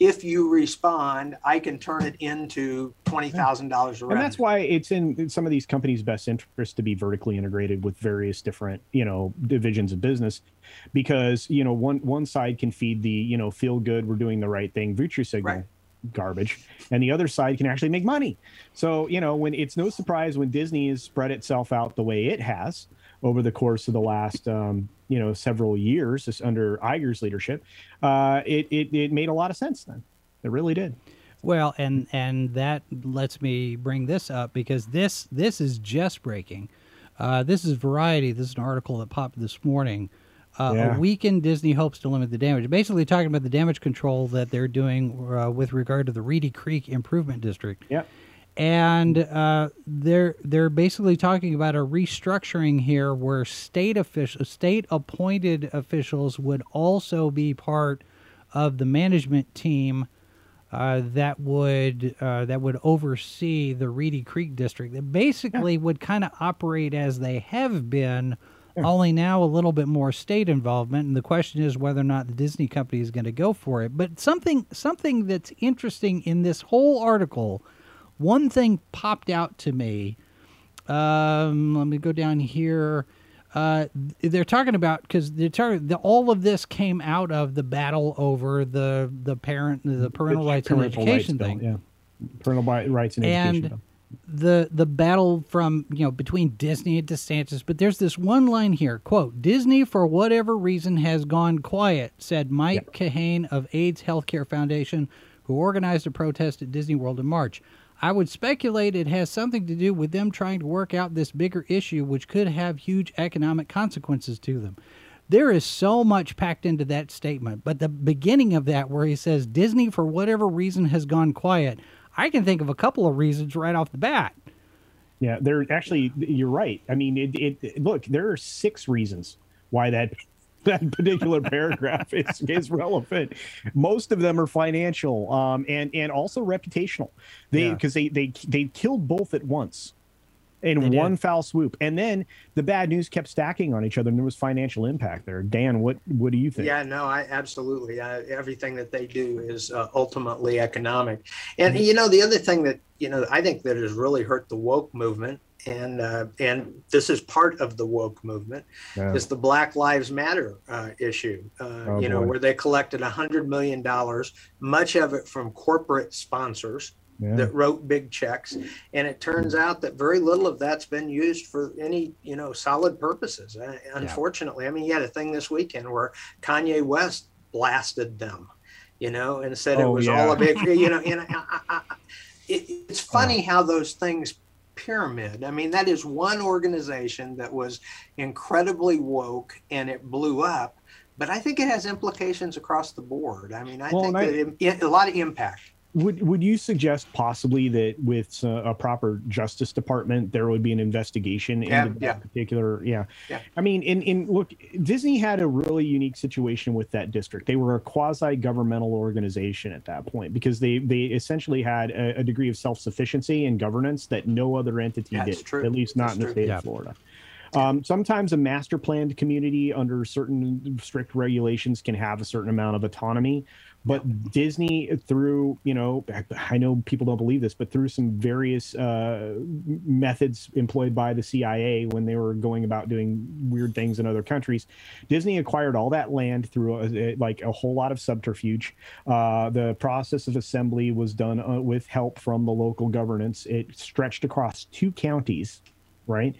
if you respond, I can turn it into twenty thousand dollars. And that's why it's in some of these companies' best interest to be vertically integrated with various different, you know, divisions of business, because you know one one side can feed the you know feel good, we're doing the right thing, virtue signal. Right. garbage and the other side can actually make money so you know when it's no surprise when disney has spread itself out the way it has over the course of the last um, you know several years under Iger's leadership, uh, it, it it made a lot of sense then. It really did. Well, and and that lets me bring this up because this this is just breaking. Uh, this is Variety. This is an article that popped this morning. Uh, Yeah. A weekend Disney hopes to limit the damage. Basically, talking about the damage control that they're doing uh, with regard to the Reedy Creek Improvement District. Yeah. And uh, they're they're basically talking about a restructuring here where state official state appointed officials would also be part of the management team uh, that would uh, that would oversee the Reedy Creek district that basically would kind of operate as they have been. Only now a little bit more state involvement, and the question is whether or not the Disney company is going to go for it. But something something that's interesting in this whole article one thing popped out to me. Um, let me go down here. Uh, they're talking about because they're talking. The, all of this came out of the battle over the the parent the parental rights and education rights thing bill, Yeah. Parental bi- rights and, education. and the the battle from you know between Disney and DeSantis. But there's this one line here: "quote Disney for whatever reason has gone quiet," said Mike Kahane of AIDS Healthcare Foundation, who organized a protest at Disney World in March. I would speculate it has something to do with them trying to work out this bigger issue, which could have huge economic consequences to them. There is so much packed into that statement, but the beginning of that, where he says Disney, for whatever reason, has gone quiet, I can think of a couple of reasons right off the bat. Yeah, there actually you're right. I mean, it, it look, there are six reasons why that that particular paragraph is, is relevant. Most of them are financial um, and and also reputational. They Yeah. because they they they killed both at once in They did. one foul swoop, and then the bad news kept stacking on each other, and there was financial impact there. Dan, what what do you think? Yeah, no, I absolutely. Uh, everything that they do is uh, ultimately economic. And you know, the other thing that you know, I think that has really hurt the woke movement, and uh, and this is part of the woke movement, Yeah. is the Black Lives Matter uh, issue. Uh, Oh, you know, boy. where they collected a hundred million dollars, much of it from corporate sponsors Yeah. that wrote big checks. And it turns out that very little of that's been used for any you know solid purposes. Uh, unfortunately i mean you had a thing this weekend where kanye west blasted them you know and said it Oh, was yeah. all a big you know and I, I, I, it, it's funny how those things pyramid. I mean that is one organization that was incredibly woke and it blew up but i think it has implications across the board. I mean i Well, think I- that it, a lot of impact Would would you suggest possibly that with uh, a proper Justice Department there would be an investigation Yeah, into that yeah. particular? Yeah. Yeah. I mean, in in look, Disney had a really unique situation with that district. They were a quasi governmental organization at that point because they they essentially had a, a degree of self sufficiency and governance that no other entity That's did. true. At least not That's in the true. state Yeah. of Florida. Um, sometimes a master planned community under certain strict regulations can have a certain amount of autonomy, but Disney, through you know, I know people don't believe this, but through some various uh, methods employed by the CIA when they were going about doing weird things in other countries, Disney acquired all that land through a, like a whole lot of subterfuge. Uh, the process of assembly was done uh, with help from the local governance. It stretched across two counties, right?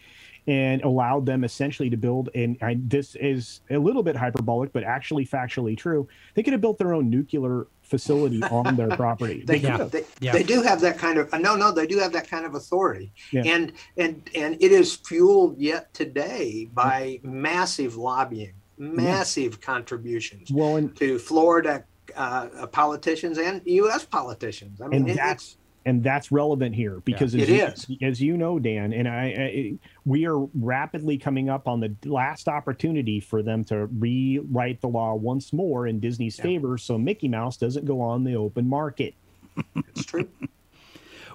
And allowed them essentially to build and I, this is a little bit hyperbolic but actually factually true they could have built their own nuclear facility on their property They, could Yeah. they, Yeah. they do have that kind of no no they do have that kind of authority Yeah. and and and it is fueled yet today by massive lobbying massive contributions well and to Florida uh, politicians and U.S. politicians. I mean, and it- that's and that's relevant here because as, It you, is. as you know dan and I, I we are rapidly coming up on the last opportunity for them to rewrite the law once more in disney's Yeah. favor so mickey mouse doesn't go on the open market it's true.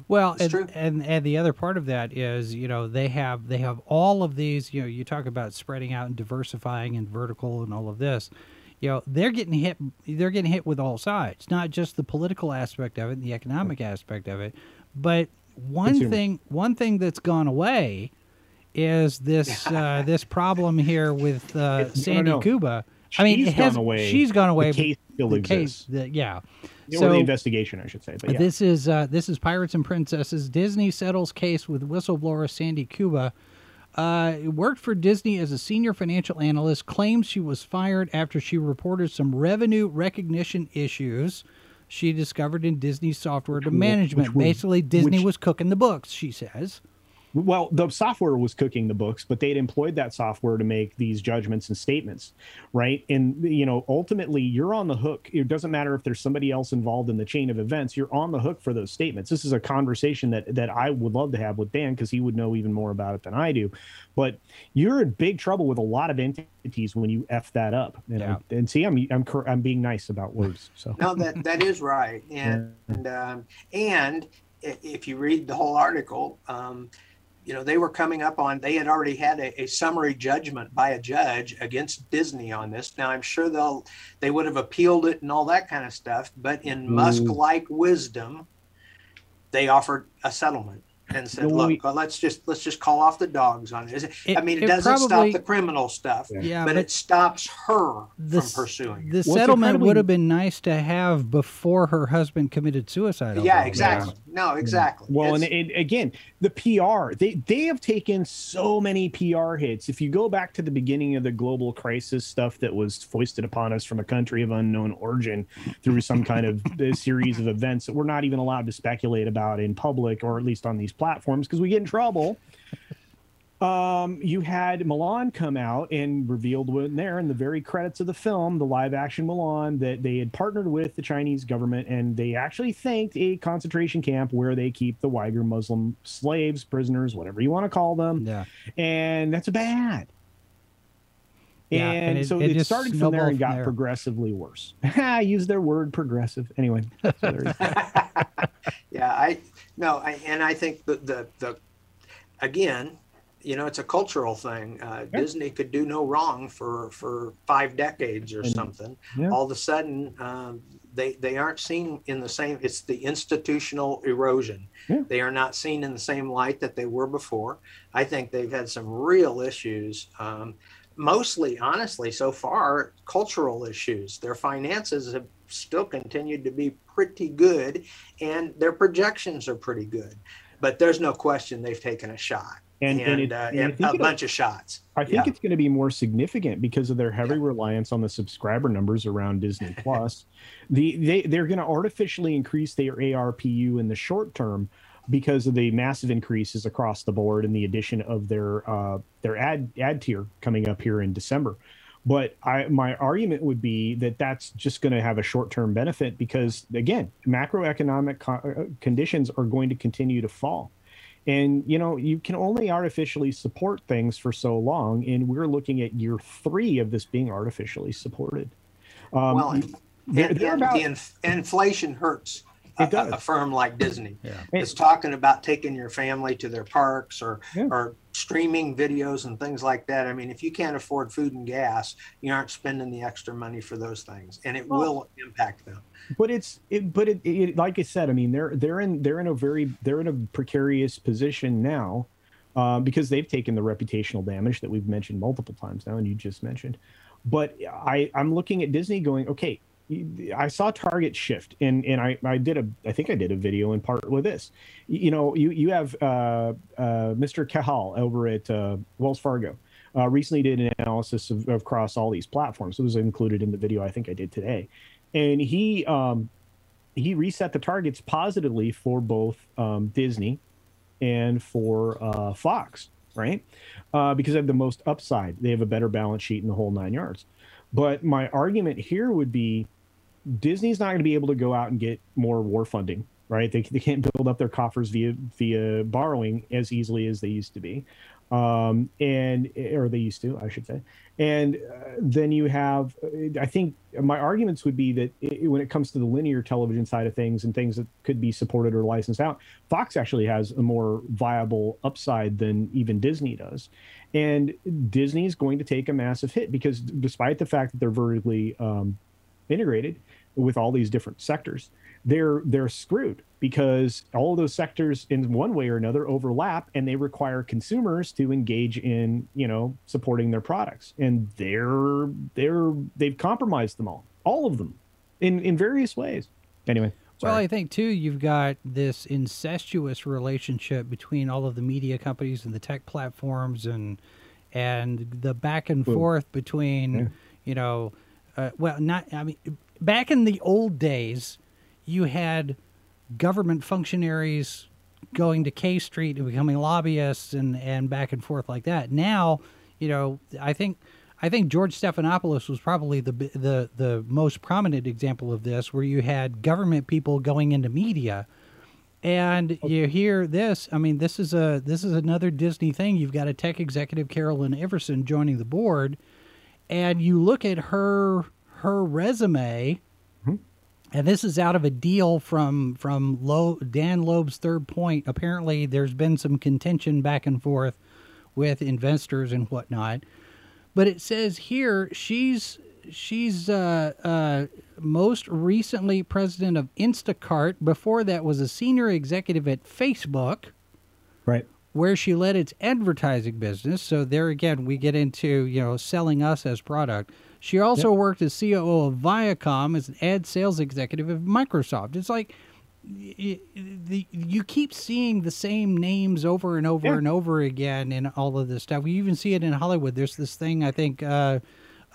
Well, It's and, true. and and the other part of that is, you know, they have they have all of these. You know, you talk about spreading out and diversifying and vertical and all of this. You know, they're getting hit. They're getting hit with all sides, not just the political aspect of it, and the economic aspect of it, but one Consumer. thing. One thing that's gone away is this uh, this problem here with uh, Sandy no. Kuba. I mean, She's it has, gone away. She's gone away. the case still the exists case, the, yeah. or the investigation i should say but yeah. This is uh, this is Pirates and Princesses. Disney settles case with whistleblower Sandy Kuba. Uh, worked for Disney as a senior financial analyst. Claims she was fired after she reported some revenue recognition issues she discovered in Disney software to management. Basically, Disney which- was cooking the books. She says. Well, the software was cooking the books, but they'd employed that software to make these judgments and statements, right? And you know, ultimately, you're on the hook. It doesn't matter if there's somebody else involved in the chain of events. You're on the hook for those statements. This is a conversation that that I would love to have with Dan because he would know even more about it than I do. But you're in big trouble with a lot of entities when you f that up. You know? And see, I'm I'm cor- I'm being nice about words. So No, that that is right, and and, um, and if you read the whole article, um, you know they were coming up on. They had already had a, a summary judgment by a judge against Disney on this. Now I'm sure they'll they would have appealed it and all that kind of stuff, but in Mm. Musk-like wisdom, they offered a settlement and said, Well, "Look, we- let's just let's just call off the dogs on it." It- I mean, it, it doesn't probably- stop the criminal stuff, Yeah, but, but it stops her the, from pursuing. the it. settlement incredibly- would have been nice to have before her husband committed suicide. Yeah, all this. exactly. No, exactly. Well, and, It's- and again, the PR they they have taken so many PR hits. If you go back to the beginning of the global crisis stuff that was foisted upon us from a country of unknown origin through some kind of series of events that we're not even allowed to speculate about in public or at least on these platforms because we get in trouble. Um, you had Mulan come out and revealed in there in the very credits of the film, the live action Mulan, that they had partnered with the Chinese government and they actually thanked a concentration camp where they keep the Uyghur Muslim slaves, prisoners, whatever you want to call them. Yeah. And that's bad. Yeah, and, and it- so it it, started from there and got there. progressively worse. I use their word progressive. Anyway. so there yeah, I no, I, and I think the the the again, you know, it's a cultural thing. Uh, Yeah. Disney could do no wrong for for five decades or And- something. yeah. All of a sudden, um, they they aren't seen in the same. It's the institutional erosion. Yeah. They are not seen in the same light that they were before. I think they've had some real issues. Um, mostly, honestly, so far, cultural issues. Their finances have still continued to be pretty good, and their projections are pretty good. But there's no question they've taken a shot And, and, and, it, uh, and I and think a bunch of shots. I think Yeah. it's going to be more significant because of their heavy reliance on the subscriber numbers around Disney Plus. the they they're going to artificially increase their ARPU in the short term because of the massive increases across the board and the addition of their uh, their ad ad tier coming up here in December. But I, my argument would be that that's just going to have a short term benefit because again, macroeconomic co- uh, conditions are going to continue to fall and you know you can only artificially support things for so long and we're looking at year three of this being artificially supported um, well, and, they're- and- they're about- the inf- inflation hurts. A-. A, firm like Disney. Yeah. It's talking about taking your family to their parks or Yeah. or streaming videos and things like that. I mean, if you can't afford food and gas, you aren't spending the extra money for those things, and it Well- will impact them. but it's it, but it, it like i said i mean they're they're in they're in a very they're in a precarious position now uh, because they've taken the reputational damage that we've mentioned multiple times now and you just mentioned but i i'm looking at disney going okay I saw Target shift, and and I, I did a I think I did a video in part with this. You know, you you have uh, uh, Mr. Cahall over at uh, Wells Fargo. Uh, recently did an analysis of, of across all these platforms. It was included in the video I think I did today, and he um, he reset the targets positively for both um, Disney and for uh, Fox, right? Uh, because they have the most upside. They have a better balance sheet in the whole nine yards. But my argument here would be Disney's not going to be able to go out and get more war funding, right? They, they can't build up their coffers via via borrowing as easily as they used to be, um, and or they used to, I should say. And uh, then you have, I think my arguments would be that it, when it comes to the linear television side of things and things that could be supported or licensed out, Fox actually has a more viable upside than even Disney does. And Disney is going to take a massive hit because despite the fact that they're vertically um, integrated with all these different sectors, they're they're screwed because all of those sectors in one way or another overlap and they require consumers to engage in you know supporting their products and they're they're they've compromised them all all of them in in various ways anyway Well. I think too, you've got this incestuous relationship between all of the media companies and the tech platforms, and and the back and Boom. forth between, Yeah. you know, uh, well, not I mean, back in the old days, you had government functionaries going to K Street and becoming lobbyists and, and back and forth like that. Now, you know, I think I think George Stephanopoulos was probably the the the most prominent example of this, where you had government people going into media, and oh. you hear this. I mean, this is a this is another Disney thing. You've got a tech executive, Carolyn Everson, joining the board, and you look at her her resume and this is out of a deal from from Lo, Dan Loeb's Third Point. Apparently, there's been some contention back and forth with investors and whatnot. But it says here she's she's uh, uh, most recently president of Instacart. Before that, was a senior executive at Facebook. Right. Where she led its advertising business. So there again, we get into you know selling us as product. She also yep. worked as COO of Viacom as an ad sales executive of Microsoft. It's like you, you keep seeing the same names over and over yeah. and over again in all of this stuff. We even see it in Hollywood. There's this thing I think uh,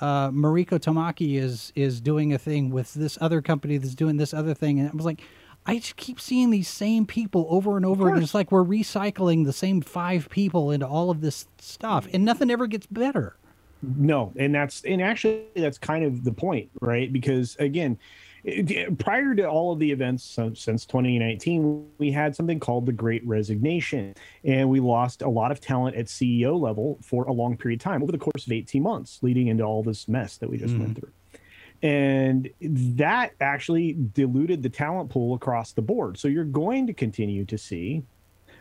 uh, Mariko Tamaki is is doing a thing with this other company that's doing this other thing, and I was like. I just keep seeing these same people over and over again. It's like we're recycling the same five people into all of this stuff, and nothing ever gets better. No, and that's and actually that's kind of the point, right? Because again, it, prior to all of the events since 2019, we had something called the Great Resignation, and we lost a lot of talent at CEO level for a long period of time over the course of 18 months, leading into all this mess that we just mm. went through. And that actually diluted the talent pool across the board. So you're going to continue to see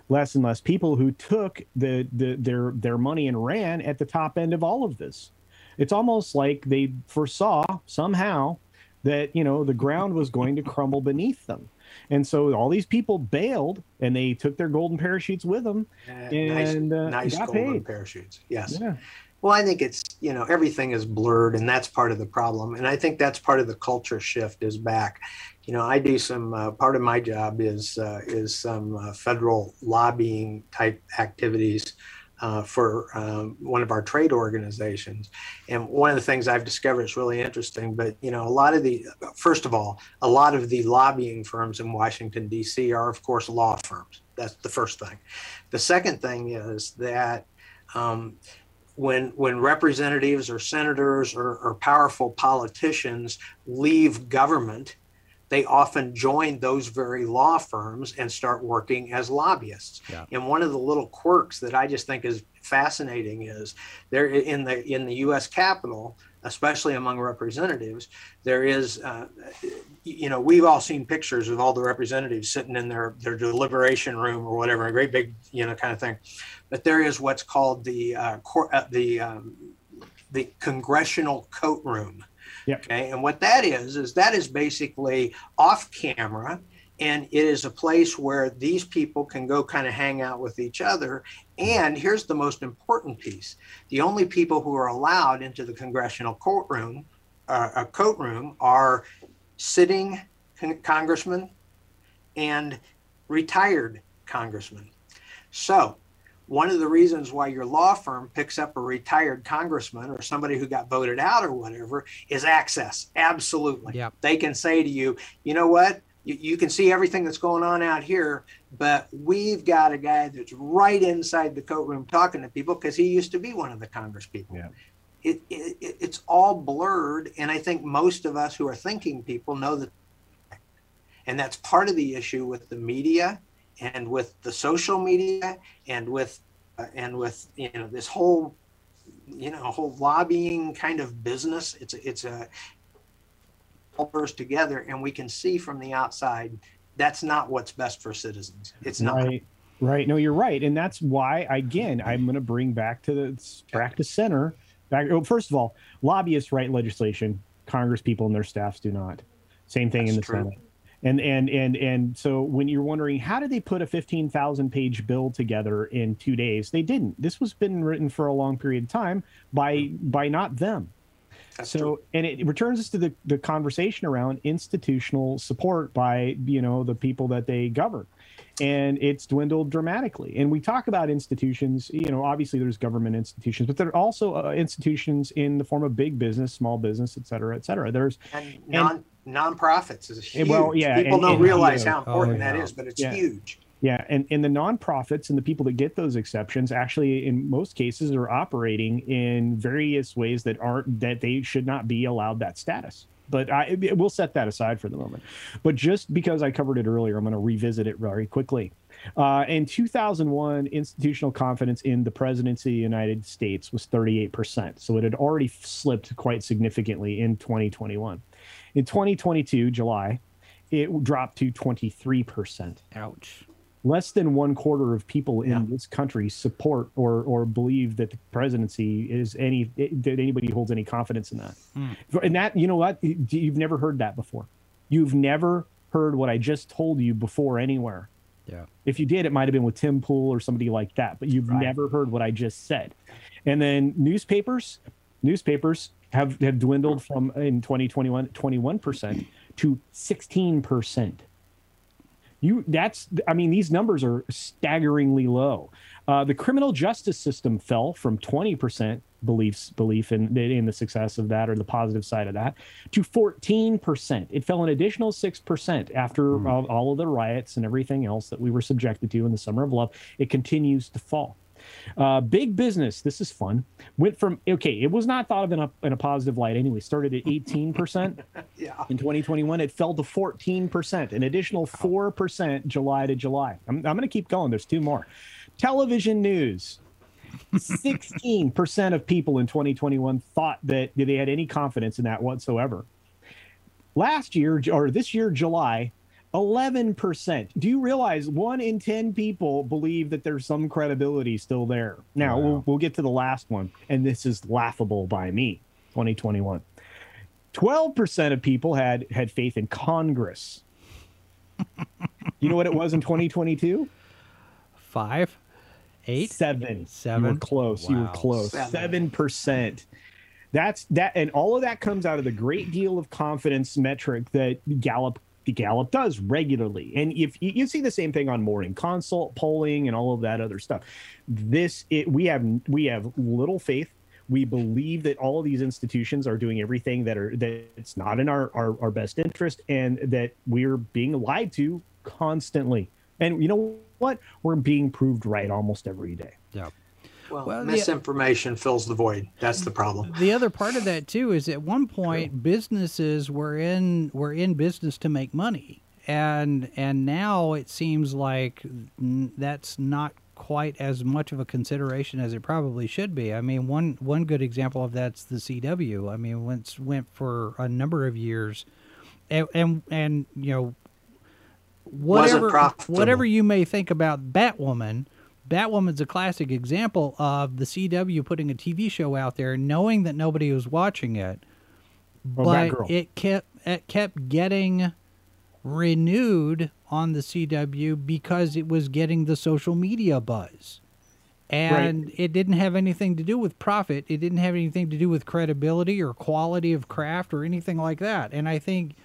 less and less people who took the, the their their money and ran at the top end of all of this. It's almost like they foresaw somehow that you know the ground was going to crumble beneath them. And so all these people bailed and they took their golden parachutes with them and nice, uh, nice golden paid. parachutes. Yes. Yeah. Well, I think it's, you know, everything is blurred and that's part of the problem. And I think that's part of the culture shift is back you know, I do some uh, part of my job is uh, is some uh, federal lobbying type activities uh, for um, one of our trade organizations. And one of the things I've discovered is really interesting. But you know, a lot of the first of all, a lot of the lobbying firms in Washington D.C. are, of course, law firms. That's the first thing. The second thing is that. Um, when when representatives or senators or, or powerful politicians leave government, they often join those very law firms and start working as lobbyists. Yeah. And one of the little quirks that I just think is fascinating is there in the in the U.S. Capitol, especially among representatives, there is, uh, you know, we've all seen pictures of all the representatives sitting in their their deliberation room or whatever, a great big, you know, kind of thing. But there is what's called the uh, cor- uh, the um, the congressional coat room Yep. Okay. And what that is, is that is basically off camera. And it is a place where these people can go kind of hang out with each other. And here's the most important piece the only people who are allowed into the congressional courtroom, uh, a coat room, are sitting con- congressmen and retired congressmen. So one of the reasons why your law firm picks up a retired congressman or somebody who got voted out or whatever is access. Absolutely. Yep. They can say to you, you know what? You, you can see everything that's going on out here, but we've got a guy that's right inside the coat room talking to people because he used to be one of the congresspeople. Yeah. It, it, it's all blurred. And I think most of us who are thinking people know that. And that's part of the issue with the media and with the social media and with uh, and with you know this whole you know whole lobbying kind of business it's a, it's a all burst together and we can see from the outside that's not what's best for citizens. It's not. Right. Right. No you're right. And that's why again i'm going to bring back to the practice center. Back well, first of all lobbyists write legislation. Congress people and their staffs do not. Same thing that's in the true. senate and and and and so when you're wondering how did they put a 15,000 page bill together in 2 days? They didn't. This was been written for a long period of time by by not them. That's so true. and it returns us to the the conversation around institutional support by you know the people that they govern. And it's dwindled dramatically. And we talk about institutions you know obviously there's government institutions but there are also uh, institutions in the form of big business small business et cetera et cetera. There's and non nonprofits is huge. Well, yeah, people and- don't and- realize how important Oh, yeah. is, but it's Yeah. huge. Yeah, and, and the nonprofits and the people that get those exceptions actually, in most cases, are operating in various ways that aren't that they should not be allowed that status. But I we'll set that aside for the moment. But just because I covered it earlier, I'm going to revisit it very quickly. Uh, in 2001, institutional confidence in the presidency of the United States was 38%. So it had already slipped quite significantly in 2021. In 2022, July, it dropped to 23% Ouch. less than one quarter of people in Yeah. this country support or or believe that the presidency is any that anybody holds any confidence in that. Hmm. And that you know what you've never heard that before. You've never heard what I just told you before anywhere. Yeah. If you did, it might have been with Tim Pool or somebody like that, but you've Right. never heard what I just said. And then newspapers, newspapers have, have dwindled from in 2021 21% to 16%. You that's I mean these numbers are staggeringly low. Uh, the criminal justice system fell from 20% beliefs belief in in the success of that or the positive side of that to 14%. It fell an additional 6% after all, all of the riots and everything else that we were subjected to in the summer of love. It continues to fall. Uh, big business, this is fun. Went from okay, it was not thought of in a, in a positive light anyway. Started at 18%. Yeah. In 2021, it fell to 14%, an additional 4% July to July. I'm, I'm going to keep going. There's two more. Television news. 16% of people in 2021 thought that they had any confidence in that whatsoever. Last year, or this year, July, 11%. Do you realize one in 10 people believe that there's some credibility still there? Now, Wow. we'll, we'll get to the last one, and this is laughable by me 2021. 12% of people had had faith in Congress. you know what it was in 2022? Five, eight, Seven. You Seven? were close. You were close. Seven. Seven percent. That's that, and all of that comes out of the great deal of confidence metric that Gallup Gallup does regularly. And if you, see the same thing on morning consult polling and all of that other stuff, this it we have we have little faith. We believe that all of these institutions are doing everything that are that it's not in our, our, our best interest and that we're being lied to constantly. And you know what? We're being proved right almost every day. Yeah. Well, Well, the- misinformation fills the void. That's the problem. The other part of that too is at one point businesses were in were in business to make money, and and now it seems like that's not quite as much of a consideration as it probably should be. I mean, one one good example of that's the CW. I mean, once went for a number of years, and and, and you know whatever whatever you may think about Batwoman, Batwoman's a classic example of the CW putting a TV show out there, knowing that nobody was watching it, Or but it kept it kept getting renewed on the CW because it was getting the social media buzz. And it didn't have anything to do with profit. It didn't have anything to do with credibility or quality of craft or anything like that. And I think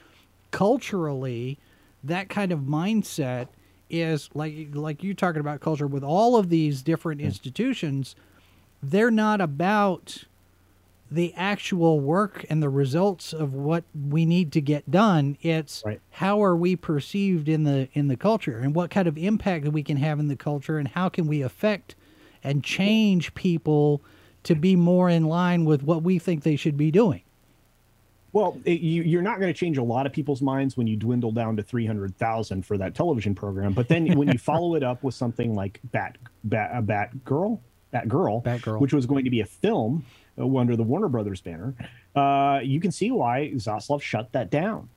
culturally, that kind of mindset is like like you talking about culture with all of these different institutions. They're not about the actual work and the results of what we need to get done. It's Right. how are we perceived in the in the culture and what kind of impact that we can have in the culture and how can we affect and change people to be more in line with what we think they should be doing. Well, it, you, you're not going to change a lot of people's minds when you dwindle down to 300,000 for that television program. But then when you follow it up with something like Bat, Bat, uh, Bat Girl, Bat Girl, Batgirl. which was going to be a film uh, under the Warner Brothers banner, uh, you can see why Zaslav shut that down.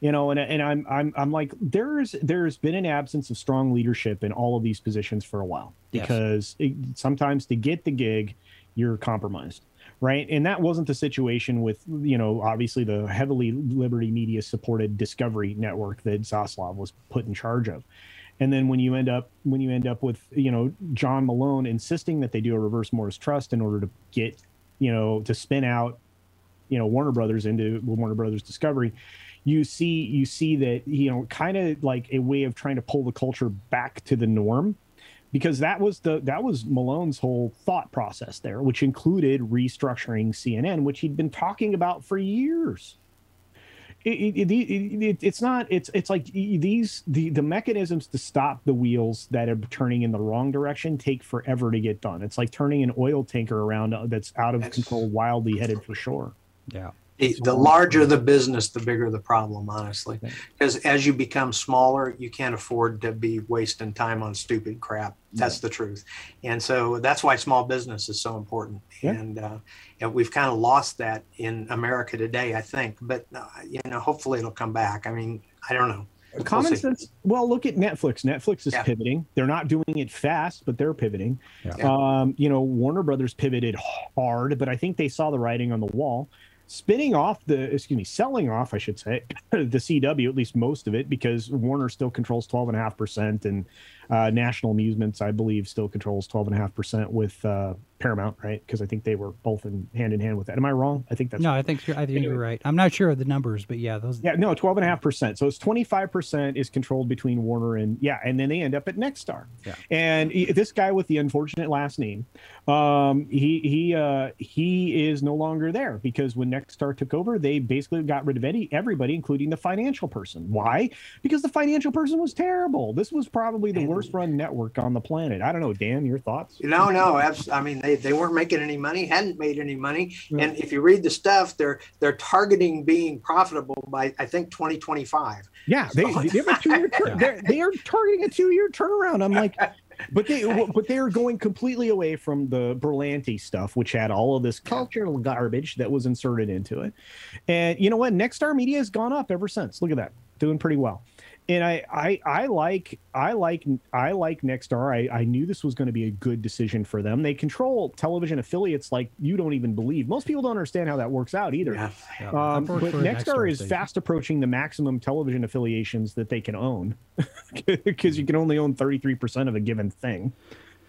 You know, and, and I'm I'm I'm like there's there's been an absence of strong leadership in all of these positions for a while Yes. because it, sometimes to get the gig, you're compromised right? And that wasn't the situation with, you know, obviously the heavily Liberty Media supported Discovery network that Zaslav was put in charge of. And then when you end up when you end up with, you know, John Malone insisting that they do a reverse Morris trust in order to get, you know, to spin out, you know, Warner Brothers into Warner Brothers Discovery, you see you see that, you know, kind of like a way of trying to pull the culture back to the norm because that was the that was Malone's whole thought process there, which included restructuring CNN, which he'd been talking about for years. it, it, it, it's not it's it's like these the the mechanisms to stop the wheels that are turning in the wrong direction take forever to get done. It's like turning an oil tanker around uh, that's out of control wildly headed for shore. Yeah the, the larger the business, the bigger the problem, honestly. Because as you become smaller, you can't afford to be wasting time on stupid crap. That's the truth. And so that's why small business is so important. Yeah. And, uh, and we've kind of lost that in America today, I think. But, uh, you know, hopefully it'll come back. I mean, I don't know. Common We'll sense. Well, look at Netflix. Netflix is Yeah. pivoting. They're not doing it fast, but they're pivoting. Yeah. Um, you know, Warner Brothers pivoted hard, but I think they saw the writing on the wall. Spinning off the, excuse me, selling off, I should say, the CW, at least most of it, because Warner still controls 12.5%, and uh, National Amusements, I believe, still controls 12.5% with uh, Paramount, right? Because I think they were both in hand in hand with that. Am I wrong? I think that's no i think you're, i think you're right i'm not sure of the numbers but yeah those yeah, no, twelve and a half percent. So it's twenty five percent is controlled between Warner and yeah, and then they end up at Nexstar. Yeah. And he- this guy with the unfortunate last name, um, he he uh, he is no longer there because when Nexstar took over, they basically got rid of any everybody, including the financial person. Why? Because the financial person was terrible. This was probably the And- worst run network on the planet. I don't know, Dan, your thoughts? No, no, abs- I mean they, they weren't making any money, hadn't made any money, and if you read the stuff, they're they're targeting being profitable by I think 2025. Yeah, they, they have a two year. Yeah. They're, they are targeting a two year turnaround. I'm like, but they but they are going completely away from the Berlanti stuff, which had all of this cultural garbage that was inserted into it. And you know what? Nexstar Media has gone up ever since. Look at that, doing pretty well. And I I I like I like I like Nexstar. I I knew this was going to be a good decision for them. They control television affiliates like you don't even believe. Most people don't understand how that works out either. Yeah. yeah, Um, but for a is station. fast approaching the maximum television affiliations that they can own because you can only own 33% of a given thing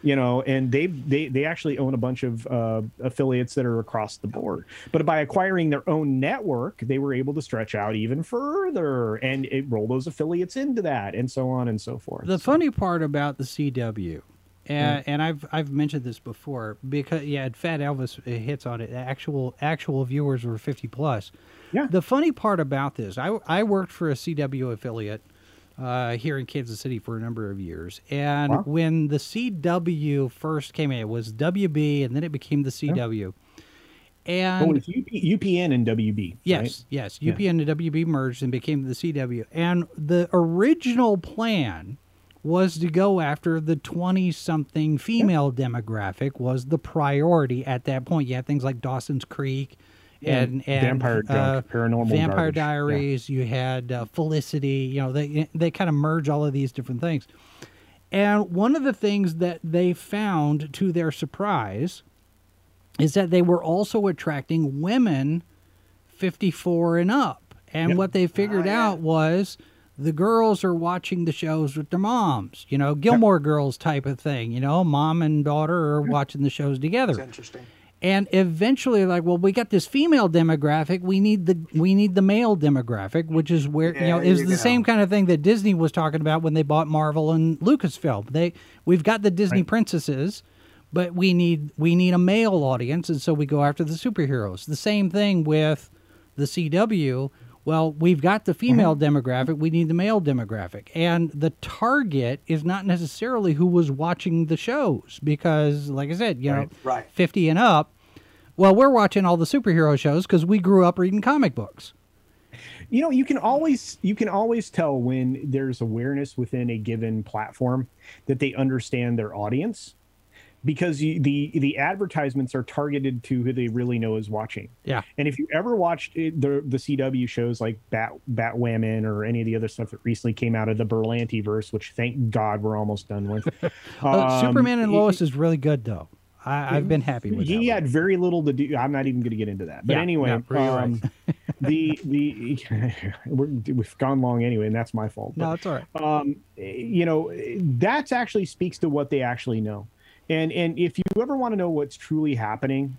you know and they they they actually own a bunch of uh, affiliates that are across the board but by acquiring their own network they were able to stretch out even further and it roll those affiliates into that and so on and so forth The funny part about the CW, and, and I've I've mentioned this before because yeah, Fat Elvis hits on it. Actual actual viewers were fifty plus. Yeah. The funny part about this, I I worked for a CW affiliate uh, here in Kansas City for a number of years, and Wow. when the CW first came in, it was WB, and then it became the CW. And oh, it's UP, upn and wb Yes, right? yes. Yeah. UPN and WB merged and became the CW. And the original plan was to go after the 20 something female demographic was the priority at that point. You had things like Dawson's Creek and, and Vampire Junk, uh, Paranormal Vampire Garbage. Yeah. Diaries, you had uh, Felicity, you know, they they kind of merge all of these different things. And one of the things that they found to their surprise is that they were also attracting women 54 and up. And Yep. what they figured yeah. out was the girls are watching the shows with their moms, you know, Gilmore Girls type of thing, you know, mom and daughter are watching the shows It's together. interesting. And eventually like, well, we got this female demographic, we need the we need the male demographic, which is where you know, is you the go. same kind of thing that Disney was talking about when they bought Marvel and Lucasfilm. They we've got the Disney Right. princesses, but we need we need a male audience and so we go after the superheroes. The same thing with the CW. Well, we've got the mm-hmm. female demographic, we need the male demographic. And the target is not necessarily who was watching the shows because like I said, you know, Right. Right. 50 and up. Well, we're watching all the superhero shows because we grew up reading comic books. you know you can always you can always tell when there's awareness within a given platform that they understand their audience because you, the the advertisements are targeted to who they really know is watching Yeah. and if you ever watched it, the the CW shows like Bat Batwoman or any of the other stuff that recently came out of the Berlanti verse, which thank God we're almost done with. Um, Superman and Lois is really good, though. I, I've been happy with he that. had very little to do. I'm not even going to get into that. But Yeah, anyway, no, you're right. um, the the we're, we've gone long anyway, and that's my fault. No, But, it's all right. um, you know, that's actually speaks to what they actually know. And and if you ever want to know what's truly happening,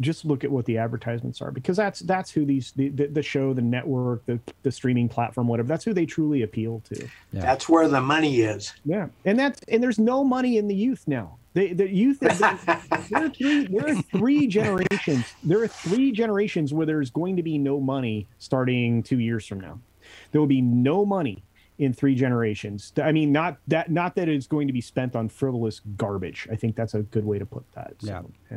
just look at what the advertisements are because that's that's who these the, the, the show, the network, the the streaming platform, whatever. That's who they truly appeal to. Yeah. That's where the money is. Yeah, and that's and there's no money in the youth now. They, the youth, there, there, are three, there are three generations. There are three generations where there's going to be no money starting two years from now. There will be no money in three generations. I mean, not that not that it's going to be spent on frivolous garbage. I think that's a good way to put that. So, Yeah. yeah.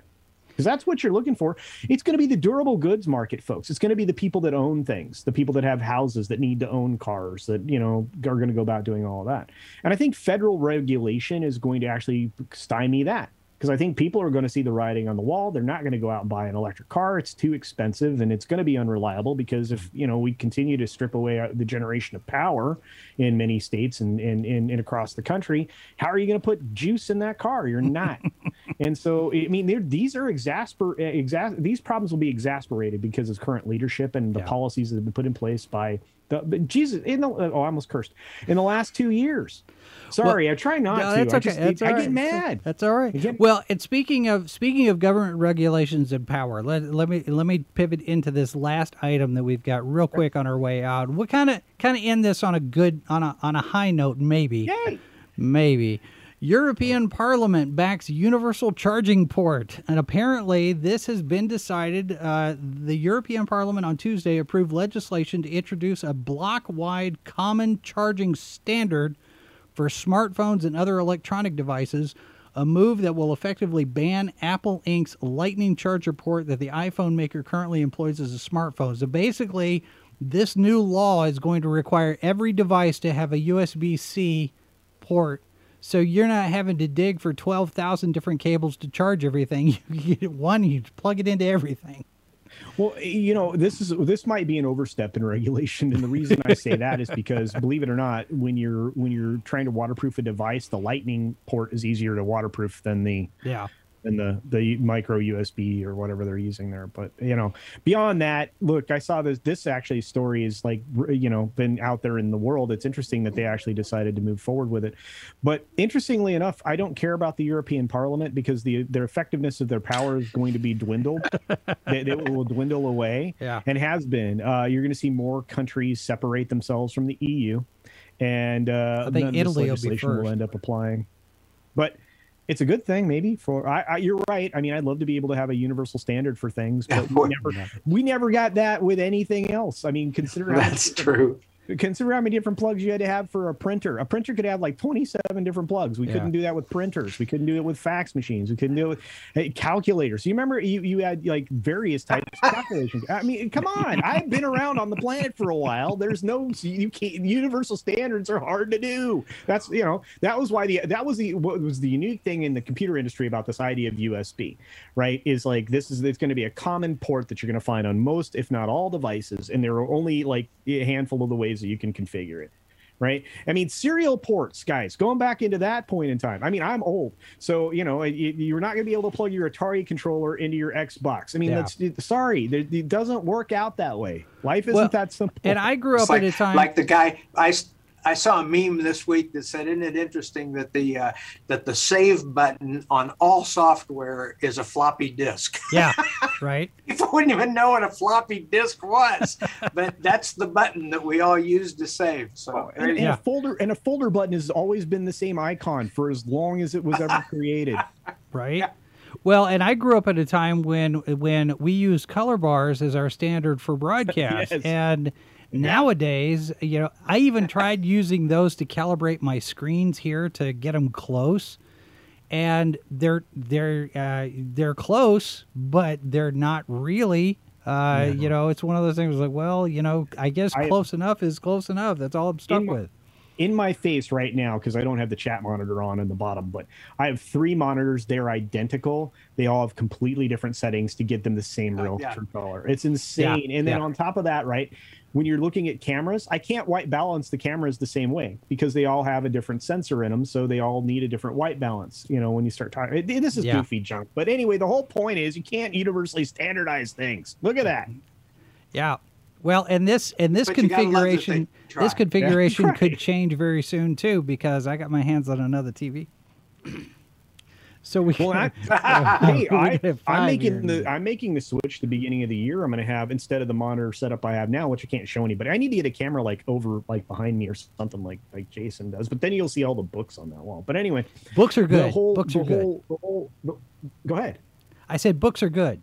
Because that's what you're looking for. It's going to be the durable goods market, folks. It's going to be the people that own things, the people that have houses that need to own cars, that you know are going to go about doing all that. And I think federal regulation is going to actually stymie that because I think people are going to see the writing on the wall. They're not going to go out and buy an electric car. It's too expensive and it's going to be unreliable because if you know we continue to strip away uh, the generation of power in many states and and, and, and across the country, how are you going to put juice in that car? You're not. and so I mean, these are exasper exa- these problems will be exasperated because of current leadership and the Yeah. policies that have been put in place by the but Jesus. In the, oh, I almost cursed in the last two years. Sorry, I try not No, to. that's I, okay. just, that's I all get mad. That's all right. Get- Well, and speaking of speaking of government regulations and power, let, let me let me pivot into this last item that we've got real quick on our way out. What kind of kind of end this on a good on a on a high note, maybe. Yay! Maybe. European Parliament backs universal charging port, and apparently this has been decided. Uh, the European Parliament on Tuesday approved legislation to introduce a bloc-wide common charging standard for smartphones and other electronic devices. A move that will effectively ban Apple Inc.'s Lightning charger port that the iPhone maker currently employs as a smartphone. So basically, this new law is going to require every device to have a USB C port. So you're not having to dig for 12,000 different cables to charge everything. You get one, you plug it into everything. Well, you know, this is this might be an overstep in regulation, and the reason I say that is because, believe it or not, when you're when you're trying to waterproof a device, the Lightning port is easier to waterproof than the Yeah. Than the the micro USB or whatever they're using there. But you know, beyond that, look, I saw this. This actually story is like you know been out there in the world. It's interesting that they actually decided to move forward with it. But interestingly enough, I don't care about the European Parliament because the their effectiveness of their power is going to be dwindled. they, they will dwindle away, Yeah. and has been. Uh, you're going to see more countries separate themselves from the EU, and uh, I think none of this Italy will will end up applying. But it's a good thing, maybe. For I, I, you're right. I mean, I'd love to be able to have a universal standard for things, but we never, we never got that with anything else. I mean, consider That's true. Consider how many different plugs you had to have for a printer. A printer could have like 27 different plugs. We Yeah. couldn't do that with printers. We couldn't do it with fax machines. We couldn't do it with calculators. You remember you, you had like various types of calculations. I mean, come on. I've been around on the planet for a while. There's no you can't universal standards are hard to do. That's you know that was why the that was the what was the unique thing in the computer industry about this idea of USB, right? Is like this is it's going to be a common port that you're going to find on most, if not all, devices, and there are only like a handful of the ways that you can configure it. Right. I mean, serial ports, guys, going back into that point in time. I mean, I'm old. So, you know, you- you're not going to be able to plug your Atari controller into your Xbox. I mean, Yeah. that's sorry. It it doesn't work out that way. Life isn't Well, that simple. And I grew up It's like, at a time. like the guy I, s- I saw a meme this week that said, "Isn't it interesting that the uh, that the save button on all software is a floppy disk? yeah. Right. People wouldn't even know what a floppy disk was, but that's the button that we all use to save. So and, and Yeah. a folder and a folder button has always been the same icon for as long as it was ever created. right? Well, and I grew up at a time when when we used color bars as our standard for broadcast, Yes. and nowadays, you know, I even tried using those to calibrate my screens here to get them close, and they're they're uh, they're close, but they're not really. Uh, You know, it's one of those things like, well, you know, I guess I- close enough is close enough. That's all I'm stuck In with. in my face right now because I don't have the chat monitor on in the bottom, but I have three monitors. They're identical. They all have completely different settings to get them the same Uh, real yeah. true color. It's insane. and then yeah. on top of that, right, when you're looking at cameras, I can't white balance the cameras the same way because they all have a different sensor in them, so they all need a different white balance. You know, when you start talking, this is Yeah. goofy junk. But anyway, the whole point is you can't universally standardize things. Look at that. Yeah. Well, and this and this But you gotta love that they configuration this configuration right. could change very soon too because I got my hands on another TV. So we Well, I, hey, I, I'm making the I'm making the switch the beginning of the year. I'm going to have instead of the monitor setup I have now, which I can't show anybody. I need to get a camera like over like behind me or something like like Jason does. But then you'll see all the books on that wall. But anyway, books are the good. whole books the are good. whole the whole. The, go ahead. I said books are good.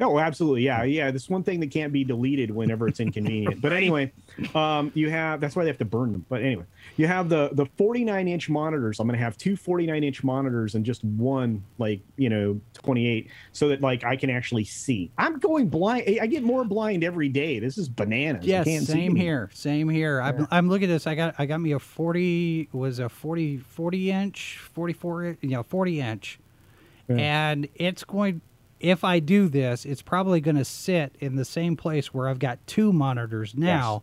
Oh, absolutely. Yeah, yeah. This one thing that can't be deleted whenever it's inconvenient. but anyway, um, you have that's why they have to burn them. But anyway, you have the the 49 inch monitors. I'm going to have two 49 inch monitors and just one like you know 28, so that like I can actually see. I'm going blind. I get more blind every day. This is bananas. Yes, same here. Same here. I'm, I'm looking at this. I got I got me a 40 was a 40 40 inch, 44 you know, 40 inch. Yeah. And it's going if I do this, it's probably going to sit in the same place where I've got two monitors now.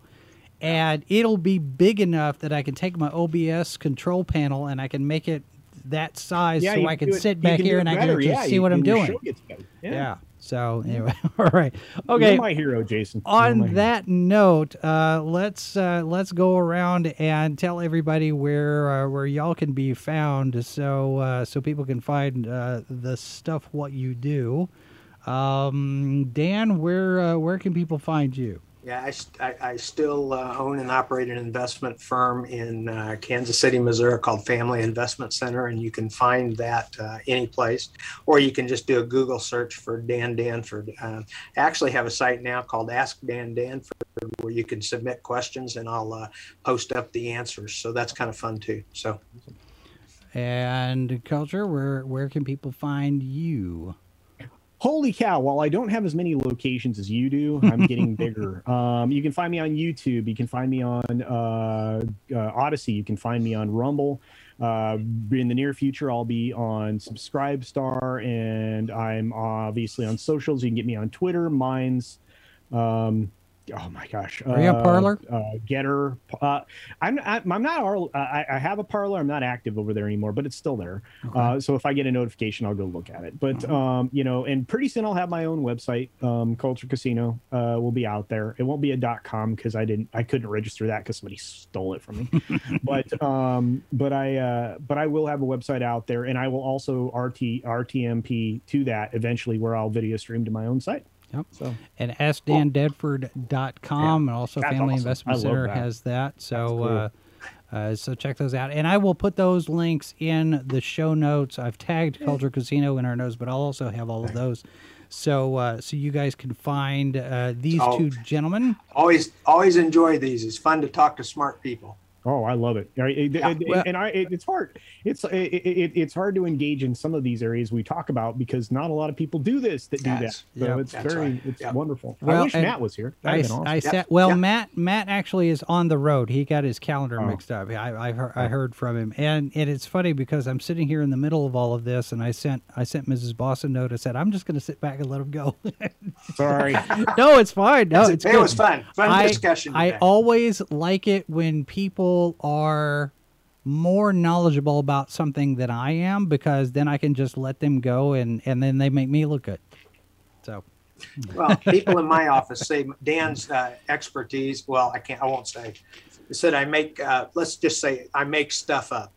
And it'll be big enough that I can take my OBS control panel and I can make it that size Yeah, so I can it- sit back do here and I can just Yeah, see what I'm doing. better. Yeah. So anyway, all right. You're Okay. my hero, Jason. You're On hero. that note, uh, let's uh, let's go around and tell everybody where uh, where y'all can be found, so uh, so people can find uh, the stuff what you do. Um, Dan, where uh, where can people find you? Yeah, I, I, still uh, own and operate an investment firm in uh, Kansas City, Missouri called Family Investment Center, and you can find that uh, any place, or you can just do a Google search for Dan Danford. Uh, I actually have a site now called Ask Dan Danford where you can submit questions and I'll uh, post up the answers. So that's kind of fun too. So And culture, where where can people find you? Holy cow! While I don't have as many locations as you do, I'm getting bigger. Um, you can find me on YouTube. You can find me on uh, uh, Odysee. You can find me on Rumble. Uh, in the near future, I'll be on Subscribestar, and I'm obviously on socials. You can get me on Twitter, Minds. Um, oh my gosh! Are you on uh, Parler? Uh, Gettr. Uh, I'm I'm not. I, I have a Parler. I'm not active over there anymore, but it's still there. Uh, so if I get a notification, I'll go look at it. But um, you know, and pretty soon I'll have my own website. Um, Culture Casino uh, will be out there. It won't be a dot .com because I didn't. I couldn't register that because somebody stole it from me. but um, but I uh, but I will have a website out there, and I will also RT RTMP to that eventually, where I'll video stream to my own site. Yep. So And askdandanford.com and also That's Family awesome. Investment Center that. has that. So cool. uh, uh, so check those out. And I will put those links in the show notes. I've tagged Culture Casino in our notes, but I'll also have all of those. So uh, so you guys can find uh, these Oh. two gentlemen. always always enjoy these. It's fun to talk to smart people. Oh, I love it. Right, it- Yeah. Well- and I, it, it's hard. It's it, it, it's hard to engage in some of these areas we talk about because not a lot of people do this that do Yes. that. So Yeah. it's very right. it's Yeah. wonderful. Well, I wish Matt was here. I, That'd been awesome. I Yeah. said, well, Yeah. Matt Matt actually is on the road. He got his calendar Oh. mixed up. I I heard, I oh. heard from him, and and it's funny because I'm sitting here in the middle of all of this, and I sent I sent Mrs. Boss a note. I said I'm just going to sit back and let him go. Sorry. no, it's fine. No, It's- it's it good. was fun. Fun I, discussion. I today. always like it when people are more knowledgeable about something than I am because then I can just let them go and and then they make me look good. So well, people in my office say Dan's uh, expertise. Well, I can't. I won't say. They said I make. Uh, let's just say I make stuff up.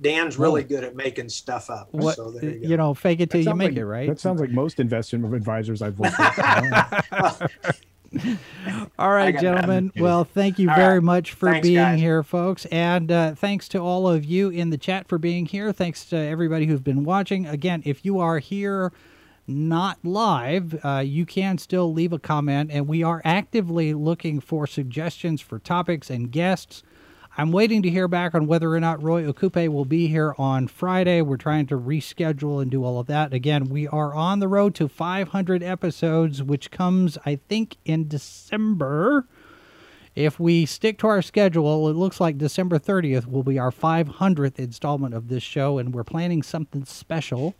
Dan's really good at making stuff up. what So there you go. you know, fake it till That you make like- it, right? That sounds like most investment advisors I've worked with. All right, gentlemen. Well, thank you All very right. much for Thanks, being guys. here, folks. And uh, thanks to all of you in the chat for being here. Thanks to everybody who's been watching. Again, if you are here not live, uh, you can still leave a comment. And we are actively looking for suggestions for topics and guests. I'm waiting to hear back on whether or not Roye Okupe will be here on Friday. We're trying to reschedule and do all of that. Again, we are on the road to 500 episodes, which comes, I think, in December. If we stick to our schedule, it looks like December 30th will be our 500th installment of this show, and we're planning something special.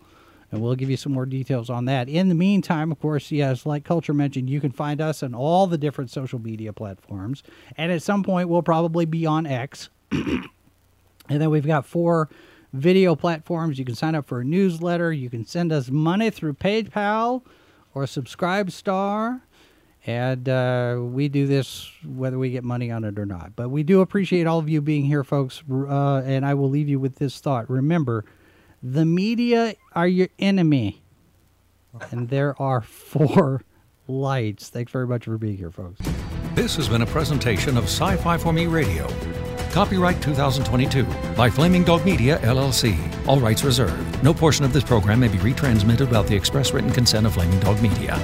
And we'll give you some more details on that. In the meantime, of course, yes, like Culture mentioned, you can find us on all the different social media platforms. And at some point, we'll probably be on X. and then we've got four video platforms. You can sign up for a newsletter. You can send us money through PayPal or Subscribe Star. And uh, we do this whether we get money on it or not. But we do appreciate all of you being here, folks. Uh, and I will leave you with this thought. Remember, The media are your enemy. And there are four lights. Thanks very much for being here, folks. This has been a presentation of Sci Fi for Me Radio. Copyright 2022 by Flaming Dog Media, LLC. All rights reserved. No portion of this program may be retransmitted without the express written consent of Flaming Dog Media.